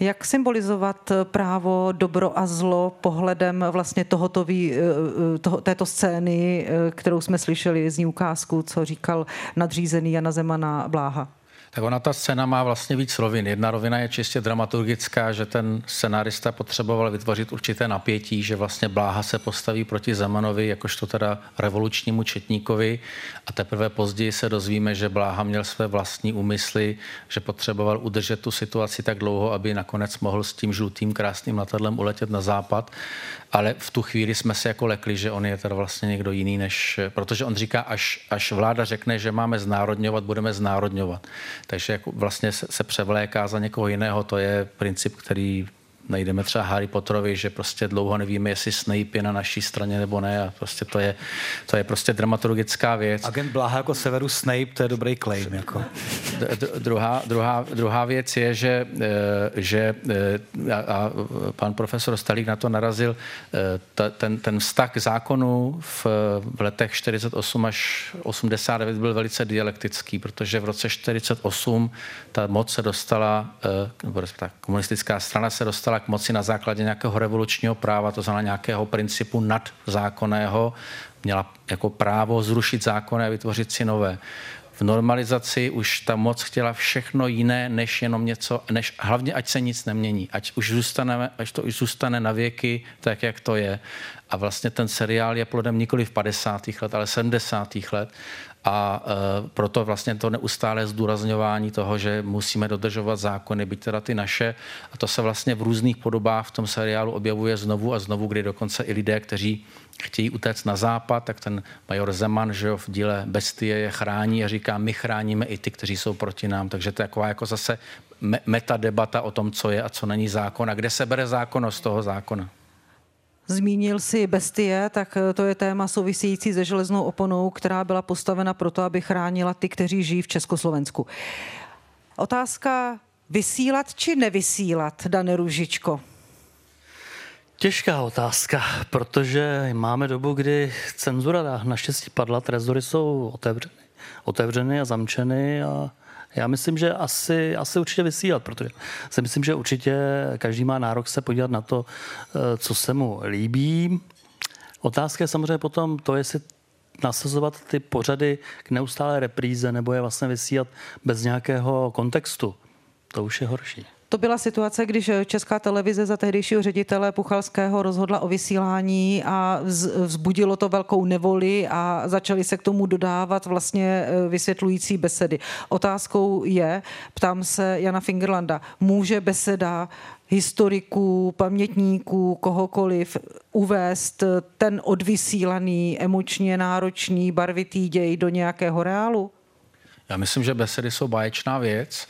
Jak symbolizovat právo, dobro a zlo pohledem vlastně tohoto, eh, eh, toho, této scény, eh, kterou jsme slyšeli z ukázku, co říkal nadřízený Jana Zemana Bláha? Tak ona ta scéna má vlastně víc rovin. Jedna rovina je čistě dramaturgická, že ten scenárista potřeboval vytvořit určité napětí, že vlastně Bláha se postaví proti Zemanovi, jakožto teda revolučnímu četníkovi a teprve později se dozvíme, že Bláha měl své vlastní úmysly, že potřeboval udržet tu situaci tak dlouho, aby nakonec mohl s tím žlutým krásným letadlem uletět na západ ale v tu chvíli jsme se jako lekli, že on je teda vlastně někdo jiný, než, protože on říká, až, až vláda řekne, že máme znárodňovat, budeme znárodňovat. Takže jako vlastně se, se převléká za někoho jiného, to je princip, který najdeme třeba Harry Potterovi, že prostě dlouho nevíme, jestli Snape je na naší straně nebo ne a prostě to je, to je prostě dramaturgická věc. Agent Bláha jako Severus Snape, to je dobrý claim. Jako. druhá, druhá, druhá věc je, že, eh, že eh, a, a pan profesor Stalík na to narazil, eh, ta, ten, ten vztah k zákonu v, v letech 48 až 89 byl velice dialektický, protože v roce 48 ta moc se dostala, nebo ta komunistická strana se dostala k moci na základě nějakého revolučního práva, to znamená nějakého principu nadzákonného, měla jako právo zrušit zákony a vytvořit si nové. V normalizaci už ta moc chtěla všechno jiné, než jenom něco, než hlavně, ať se nic nemění, ať už zůstane, ať to už zůstane na věky tak, jak to je. A vlastně ten seriál je plodem nikoli v 50. let, ale 70. let. A e, proto vlastně to neustále zdůrazňování toho, že musíme dodržovat zákony, byť teda ty naše. A to se vlastně v různých podobách v tom seriálu objevuje znovu a znovu, kdy dokonce i lidé, kteří chtějí utéct na západ, tak ten major Zeman, že jo, v díle Bestie je chrání a říká, my chráníme i ty, kteří jsou proti nám. Takže to je taková jako zase meta debata o tom, co je a co není zákon a kde se bere zákon z toho zákona. Zmínil si bestie, tak eh, to je téma související se železnou oponou, která byla postavena proto, aby chránila ty, kteří žijí v Československu. Otázka vysílat či nevysílat, Dane Ružičko? Těžká otázka, protože máme dobu, kdy cenzura naštěstí padla, trezory jsou otevřeny, otevřeny a zamčeny a já myslím, že asi, asi určitě vysílat, protože si myslím, že určitě každý má nárok se podívat na to, eh, co se mu líbí. Otázka je samozřejmě potom to, jestli nasazovat ty pořady k neustále repríze nebo je vlastně vysílat bez nějakého kontextu. To už je horší. To byla situace, když Česká televize za tehdejšího ředitele Puchalského rozhodla o vysílání a vzbudilo to velkou nevoli a začali se k tomu dodávat vlastně e, vysvětlující besedy. Otázkou je, ptám se Jana Fingerlanda, může beseda historiků, pamětníků, kohokoliv uvést ten odvysílaný, emočně náročný, barvitý děj do nějakého reálu? Já myslím, že besedy jsou báječná věc.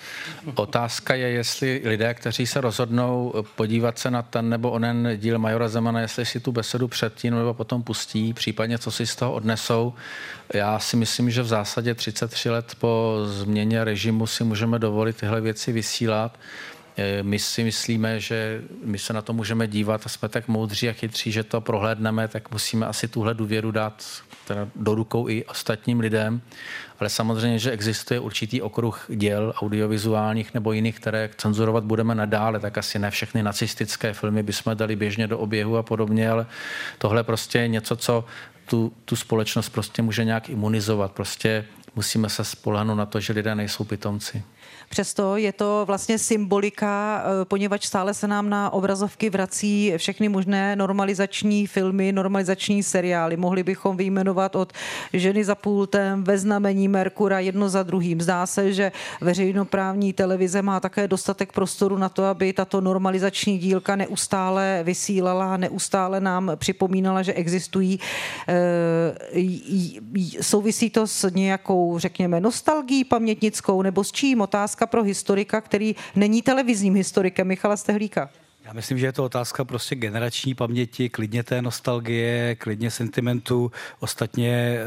Otázka je, jestli lidé, kteří se rozhodnou podívat se na ten nebo onen díl Majora Zemana, jestli si tu besedu předtím nebo potom pustí, případně co si z toho odnesou. Já si myslím, že v zásadě 33 let po změně režimu si můžeme dovolit tyhle věci vysílat. Eh, my si myslíme, že my se na to můžeme dívat a jsme tak moudří a chytří, že to prohlédneme, tak musíme asi tuhle důvěru dát teda do rukou i ostatním lidem. Ale samozřejmě, že existuje určitý okruh děl audiovizuálních nebo jiných, které cenzurovat budeme nadále, tak asi ne všechny nacistické filmy bychom dali běžně do oběhu a podobně, ale tohle prostě je něco, co tu, tu společnost prostě může nějak imunizovat. Prostě musíme se spolehnout na to, že lidé nejsou pitomci. Přesto je to vlastně symbolika, eh, poněvadž stále se nám na obrazovky vrací všechny možné normalizační filmy, normalizační seriály. Mohli bychom vyjmenovat od Ženy za pultem, Ve znamení Merkura, jedno za druhým. Zdá se, že veřejnoprávní televize má také dostatek prostoru na to, aby tato normalizační dílka neustále vysílala, neustále nám připomínala, že existují. Eh, souvisí to s nějakou, řekněme, nostalgií pamětnickou nebo s čím? Otázka otázka pro historika, který není televizním historikem, Michala Stehlíka. Já myslím, že je to otázka prostě generační paměti, klidně té nostalgie, klidně sentimentu. Ostatně e,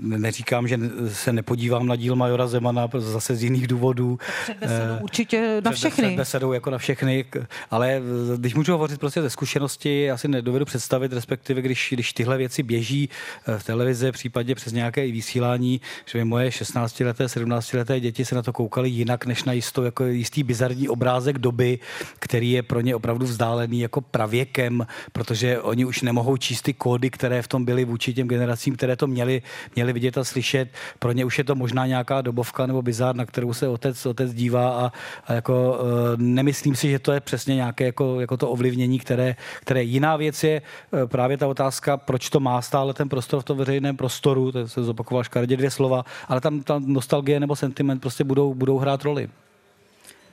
neříkám, že se nepodívám na díl Majora Zemana zase z jiných důvodů. Před besedou e, určitě na všechny. Před besedou jako na všechny, ale když můžu hovořit prostě ze zkušenosti, já si nedovedu představit, respektive když, když tyhle věci běží eh, v televizi, případně přes nějaké vysílání, že by moje 16-leté, 17-leté děti se na to koukali jinak, než na jistou, jako jistý bizarní obrázek doby, který je pro ně opravdu vzdálený jako pravěkem, protože oni už nemohou číst ty kódy, které v tom byly vůči těm generacím, které to měli, měli vidět a slyšet. Pro ně už je to možná nějaká dobovka nebo bizár, na kterou se otec, otec dívá a, a jako uh, nemyslím si, že to je přesně nějaké jako, jako to ovlivnění, které, které jiná věc je uh, právě ta otázka, proč to má stále ten prostor v tom veřejném prostoru, to se zopakoval škaredě dvě slova, ale tam ta nostalgie nebo sentiment prostě budou, budou hrát roli.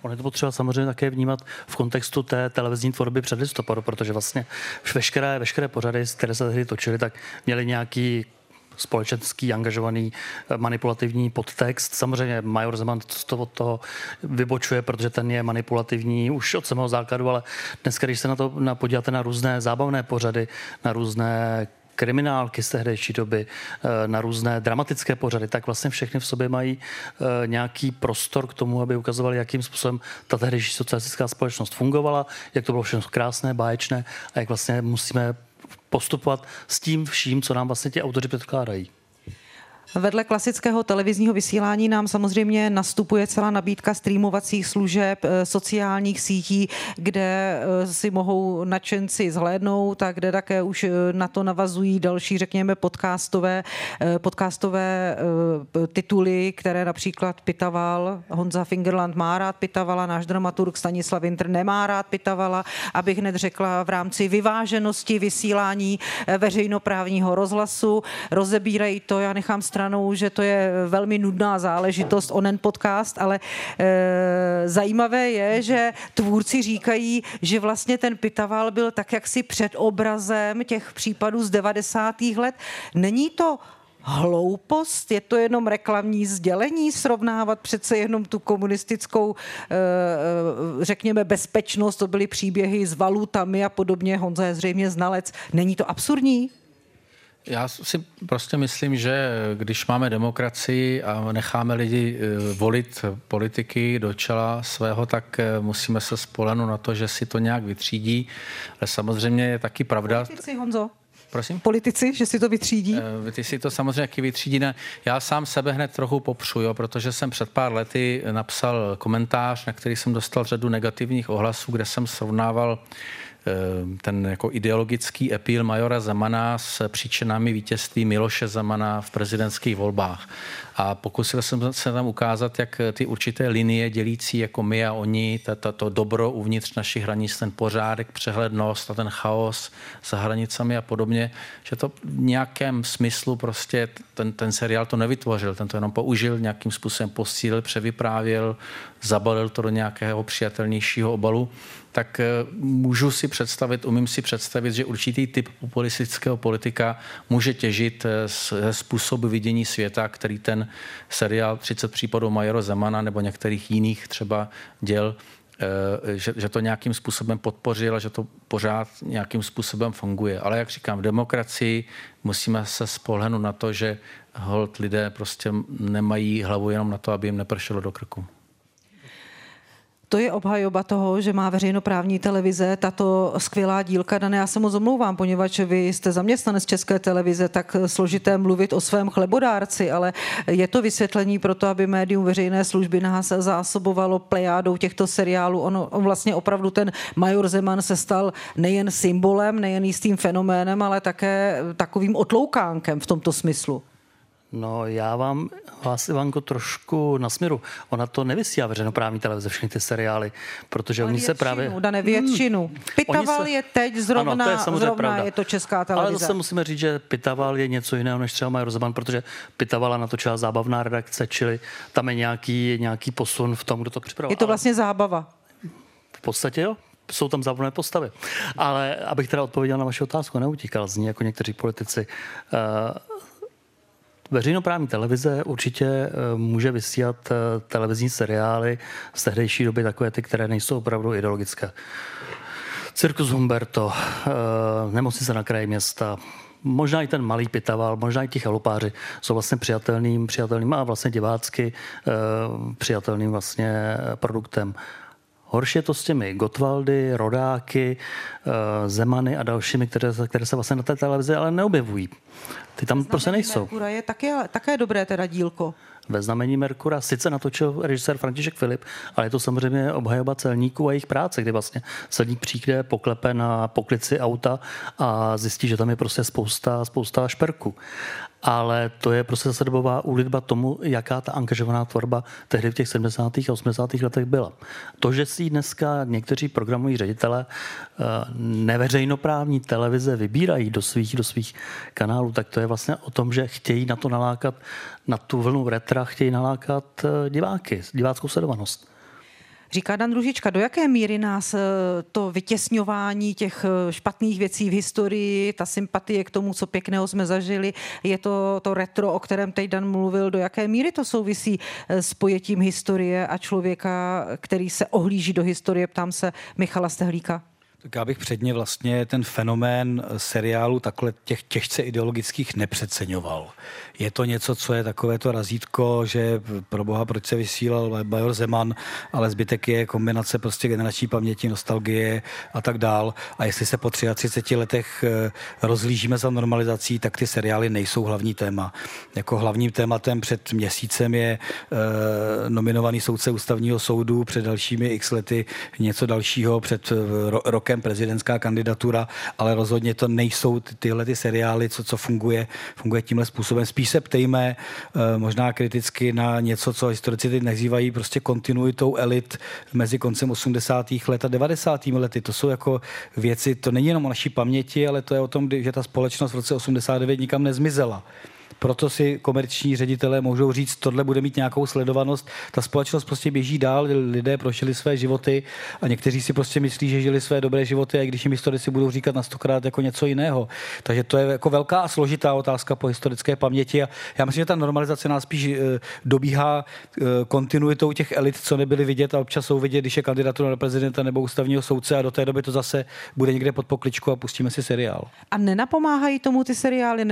Ono je to potřeba samozřejmě také vnímat v kontextu té televizní tvorby před listopadu, protože vlastně veškeré, veškeré pořady, které se tehdy točily, tak měly nějaký společenský, angažovaný, eh, manipulativní podtext. Samozřejmě Major Zeman to od toho vybočuje, protože ten je manipulativní už od samého základu, ale dneska, když se na to podíváte na různé zábavné pořady, na různé kriminálky z tehdejší doby, eh, na různé dramatické pořady, tak vlastně všechny v sobě mají eh, nějaký prostor k tomu, aby ukazovali, jakým způsobem ta tehdejší socialistická společnost fungovala, jak to bylo všechno krásné, báječné a jak vlastně musíme postupovat s tím vším, co nám vlastně ti autoři předkládají. Vedle klasického televizního vysílání nám samozřejmě nastupuje celá nabídka streamovacích služeb, eh, sociálních sítí, kde eh, si mohou nadšenci zhlédnout a kde také už eh, na to navazují další, řekněme, podcastové, podcastové tituly, které například Pitaval, Honza Fingerland má rád Pitavala, náš dramaturg Stanislav Winter nemá rád Pitavala, abych hned řekla v rámci vyváženosti vysílání veřejnoprávního rozhlasu. Rozebírají to, já nechám stranou stranou, že to je velmi nudná záležitost, onen podcast, ale e, zajímavé je, že tvůrci říkají, že vlastně ten Pitaval byl tak jaksi před obrazem těch případů z 90. let. Není to hloupost? Je to jenom reklamní sdělení srovnávat přece jenom tu komunistickou, eh, eh, řekněme, bezpečnost, to byly příběhy s valutami a podobně, Honza je zřejmě znalec. Není to absurdní? Já si prostě myslím, že když máme demokracii a necháme lidi eh, volit politiky do čela svého, tak musíme se spolehnout na to, že si to nějak vytřídí. Ale samozřejmě je taky pravda... Politici, Honzo. Prosím? Politici, že si to vytřídí? Uh, ty si to samozřejmě taky vytřídí. Ne? Já sám sebe hned trochu popřu, jo, protože jsem před pár lety napsal komentář, na který jsem dostal řadu negativních ohlasů, kde jsem srovnával Eh, ten jako ideologický epíl majora Zemana s příčinami vítězství Miloše Zemana v prezidentských volbách. A pokusil jsem se tam ukázat, jak ty určité linie dělící jako my a oni, to, to dobro uvnitř našich hranic, ten pořádek, přehlednost a ten chaos za hranicami a podobně, že to v nějakém smyslu prostě ten, ten seriál to nevytvořil, ten to jenom použil, nějakým způsobem posílil, převyprávěl, zabalil to do nějakého přijatelnějšího obalu tak eh, můžu si představit, umím si představit, že určitý typ populistického politika může těžit eh, ze způsobu vidění světa, který ten seriál 30 případů Majoro Zemana nebo některých jiných třeba děl eh, že, že to nějakým způsobem podpořil a že to pořád nějakým způsobem funguje. Ale jak říkám, v demokracii musíme se spolehnout na to, že hold lidé prostě nemají hlavu jenom na to, aby jim nepršelo do krku to je obhajoba toho, že má veřejnoprávní televize tato skvělá dílka. Dané, já se moc omlouvám, poněvadž vy jste zaměstnanec České televize, tak složité mluvit o svém chlebodárci, ale je to vysvětlení pro to, aby médium veřejné služby nás zásobovalo plejádou těchto seriálů. On, on vlastně opravdu ten major Zeman se stal nejen symbolem, nejen jistým fenoménem, ale také takovým otloukánkem v tomto smyslu. No já vám vás, Ivanko, trošku na směru. Ona to nevysílá veřejnoprávní televize, všechny ty seriály, protože Ale oni se právě... Dane většinu. Hmm. Pitaval se... je teď zrovna, ano, to je samozřejmě zrovna pravda. je to česká televize. Ale zase musíme říct, že Pitaval je něco jiného než třeba Major Zeman, protože Pitavala natočila zábavná redakce, čili tam je nějaký, nějaký posun v tom, kdo to připravil. Je to vlastně zábava. V podstatě jo jsou tam závodné postavy. Ale abych teda odpověděl na vaši otázku, neutíkal z ní jako někteří politici. Uh, Veřejnoprávní televize určitě eh, může vysílat eh, televizní seriály z tehdejší doby, takové ty, které nejsou opravdu ideologické. Cirkus Humberto, eh, Nemocnice na kraji města, možná i ten malý pitaval, možná i ti chalupáři jsou vlastně přijatelným, přijatelným a vlastně divácky přijatelným vlastně produktem. Horší je to s těmi Gotwaldy, Rodáky, Zemany a dalšími, které, které se vlastně na té televizi ale neobjevují. Ty tam prostě nejsou. Merkura je také, také dobré teda dílko. Ve znamení Merkura sice natočil režisér František Filip, ale je to samozřejmě obhajoba celníků a jejich práce, kdy vlastně celník přijde, poklepe na poklici auta a zjistí, že tam je prostě spousta, spousta šperků ale to je prostě zase dobová úlitba tomu, jaká ta angažovaná tvorba tehdy v těch 70. a 80. letech byla. To, že si dneska někteří programoví ředitele eh, neveřejnoprávní televize vybírají do svých, do svých kanálů, tak to je vlastně o tom, že chtějí na to nalákat, na tu vlnu retra, chtějí nalákat eh, diváky, diváckou sledovanost. Říká Dan Ružička, do jaké míry nás eh, to vytěsňování těch eh, špatných věcí v historii, ta sympatie k tomu, co pěkného jsme zažili, je to to retro, o kterém teď Dan mluvil, do jaké míry to souvisí eh, s pojetím historie a člověka, který se ohlíží do historie, ptám se Michala Stehlíka. Tak já bych předně vlastně ten fenomén seriálu takhle těch těžce ideologických nepřeceňoval. Je to něco, co je takové to razítko, že pro boha, proč se vysílal Bajor Zeman, ale zbytek je kombinace prostě generační paměti, nostalgie a tak dál. A jestli se po 33 letech eh, rozlížíme za normalizací, tak ty seriály nejsou hlavní téma. Jako hlavním tématem před měsícem je uh, nominovaný soudce ústavního soudu, před dalšími x lety něco dalšího, před ro- rokem prezidentská kandidatura, ale rozhodně to nejsou ty, tyhle ty seriály, co, co funguje, funguje tímhle způsobem. Spíš se ptejme eh, možná kriticky na něco, co historici teď nazývají prostě kontinuitou elit mezi koncem 80. let a 90. lety. To jsou jako věci, to není jenom o naší paměti, ale to je o tom, že ta společnost v roce 89 nikam nezmizela proto si komerční ředitelé můžou říct, tohle bude mít nějakou sledovanost. Ta společnost prostě běží dál, lidé prošli své životy a někteří si prostě myslí, že žili své dobré životy, a když jim historici budou říkat na stokrát jako něco jiného. Takže to je jako velká a složitá otázka po historické paměti a já myslím, že ta normalizace nás spíš eh, dobíhá eh, kontinuitou těch elit, co nebyly vidět a občas jsou vidět, když je kandidatura na prezidenta nebo ústavního soudce a do té doby to zase bude někde pod pokličku a pustíme si seriál. A nenapomáhají tomu ty seriály,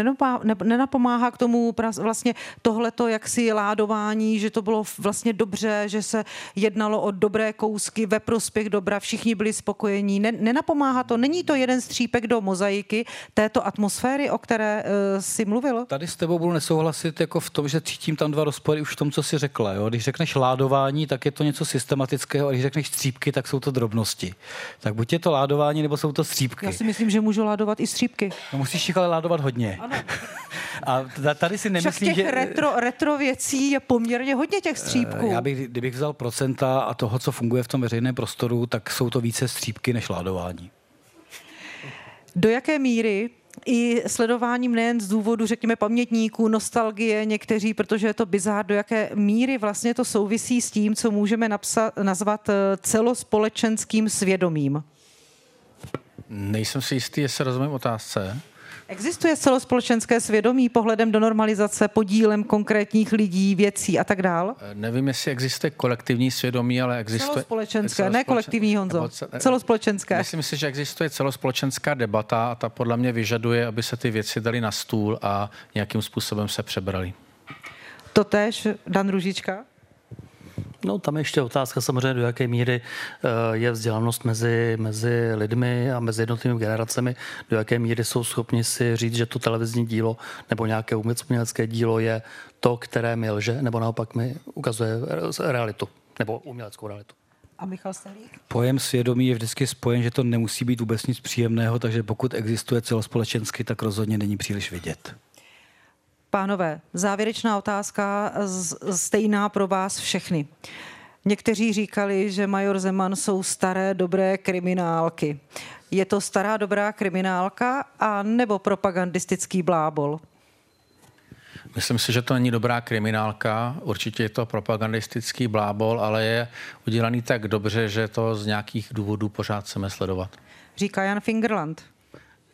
nenapomáhá k tomu vlastně tohleto jaksi ládování, že to bylo vlastně dobře, že se jednalo o dobré kousky ve prospěch dobra, všichni byli spokojení. Nenapomáhá to, není to jeden střípek do mozaiky této atmosféry, o které uh, si mluvil? Tady s tebou budu nesouhlasit jako v tom, že cítím tam dva rozpory už v tom, co si řekla. Jo? Když řekneš ládování, tak je to něco systematického, a když řekneš střípky, tak jsou to drobnosti. Tak buď je to ládování, nebo jsou to střípky. Já si myslím, že můžu ládovat i střípky. No musíš jich ale ládovat hodně. Ano. A tady si nemyslím, těch že... retro, retro věcí je poměrně hodně těch střípků. Já bych, kdybych vzal procenta a toho, co funguje v tom veřejném prostoru, tak jsou to více střípky než ládování. Do jaké míry i sledováním nejen z důvodu, řekněme, pamětníků, nostalgie někteří, protože je to bizár, do jaké míry vlastně to souvisí s tím, co můžeme napsat, nazvat eh, celospolečenským svědomím? Nejsem si jistý, jestli rozumím otázce. Existuje celospolečenské svědomí pohledem do normalizace, podílem konkrétních lidí, věcí a tak dál? Eh, nevím, jestli existuje kolektivní svědomí, ale existuje... Celospolečenské, celospolečen... ne kolektivní, Honzo. Celospolečenské. Myslím si, že existuje celospolečenská debata a ta podle mě vyžaduje, aby se ty věci dali na stůl a nějakým způsobem se přebrali. Totež, Dan Ružička? No, tam je ještě otázka samozřejmě, do jaké míry eh, je vzdělanost mezi, mezi lidmi a mezi jednotlivými generacemi, do jaké míry jsou schopni si říct, že to televizní dílo nebo nějaké umělecké dílo je to, které mi lže, nebo naopak mi ukazuje realitu, nebo uměleckou realitu. A Michal Stelík? Pojem svědomí je vždycky spojen, že to nemusí být vůbec nic příjemného, takže pokud existuje celospolečensky, tak rozhodně není příliš vidět. Pánové, závěrečná otázka stejná pro vás všechny. Někteří říkali, že major Zeman jsou staré dobré kriminálky. Je to stará dobrá kriminálka a nebo propagandistický blábol? Myslím si, že to není dobrá kriminálka, určitě je to propagandistický blábol, ale je udělaný tak dobře, že to z nějakých důvodů pořád chceme sledovat. Říká Jan Fingerland.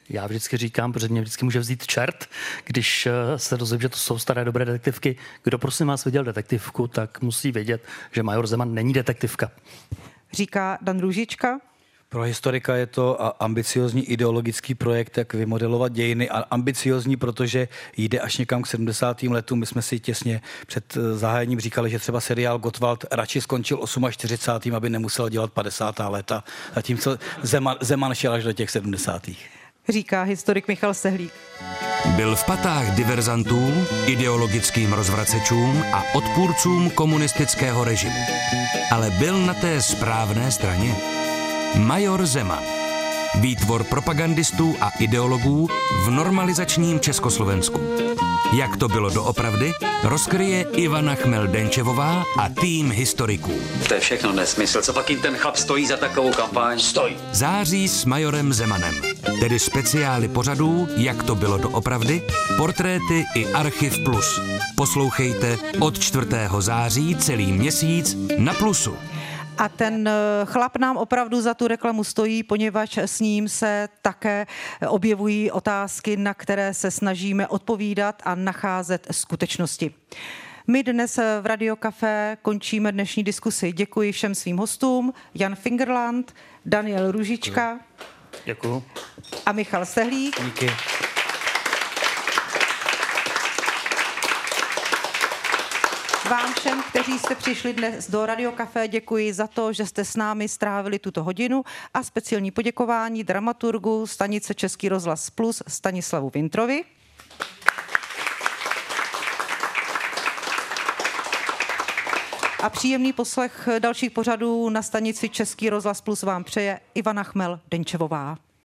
Já vždycky říkám, protože mě vždycky může vzít čert, když eh, se dozvím, že to jsou staré dobré detektivky. Kdo prosím vás viděl detektivku, tak musí vědět, že Major Zeman není detektivka. Říká Dan Růžička. Pro historika je to ambiciozní ideologický projekt, jak vymodelovat dějiny. A ambiciozní, protože jde až někam k 70. letům. My jsme si těsně před eh, zahájením říkali, že třeba seriál Gottwald radši skončil 48. aby nemusel dělat 50. léta. Zatímco Zeman, Zeman šel až do těch 70 říká historik Michal Sehlík. Byl v patách diverzantů, ideologickým rozvracečům a odpůrcům komunistického režimu. Ale byl na té správné straně. Major Zeman. Výtvor propagandistů a ideologů v normalizačním Československu. Jak to bylo doopravdy, rozkryje Ivana Chmel-Denčevová a tým historiků. To je všechno nesmysl. Co pak jim ten chlap stojí za takovou kampaň? Stojí. Září s majorem Zemanem. Tedy speciály pořadů, jak to bylo doopravdy, portréty i Archiv Plus. Poslouchejte od 4. září celý měsíc na Plusu. A ten eh, chlap nám opravdu za tu reklamu stojí, poněvadž s ním se také objevují otázky, na které se snažíme odpovídat a nacházet skutečnosti. My dnes v Radio Café končíme dnešní diskusi. Děkuji všem svým hostům. Jan Fingerland, Daniel Ružička. Děkuji. A Michal Stehlík. Díky. Vám všem, kteří jste přišli dnes do Radio Café, děkuji za to, že jste s námi strávili tuto hodinu a speciální poděkování dramaturgu stanice Český rozhlas Plus Stanislavu Vintrovi. A příjemný poslech dalších pořadů na stanici Český rozhlas Plus vám přeje Ivana Chmel Denčevová.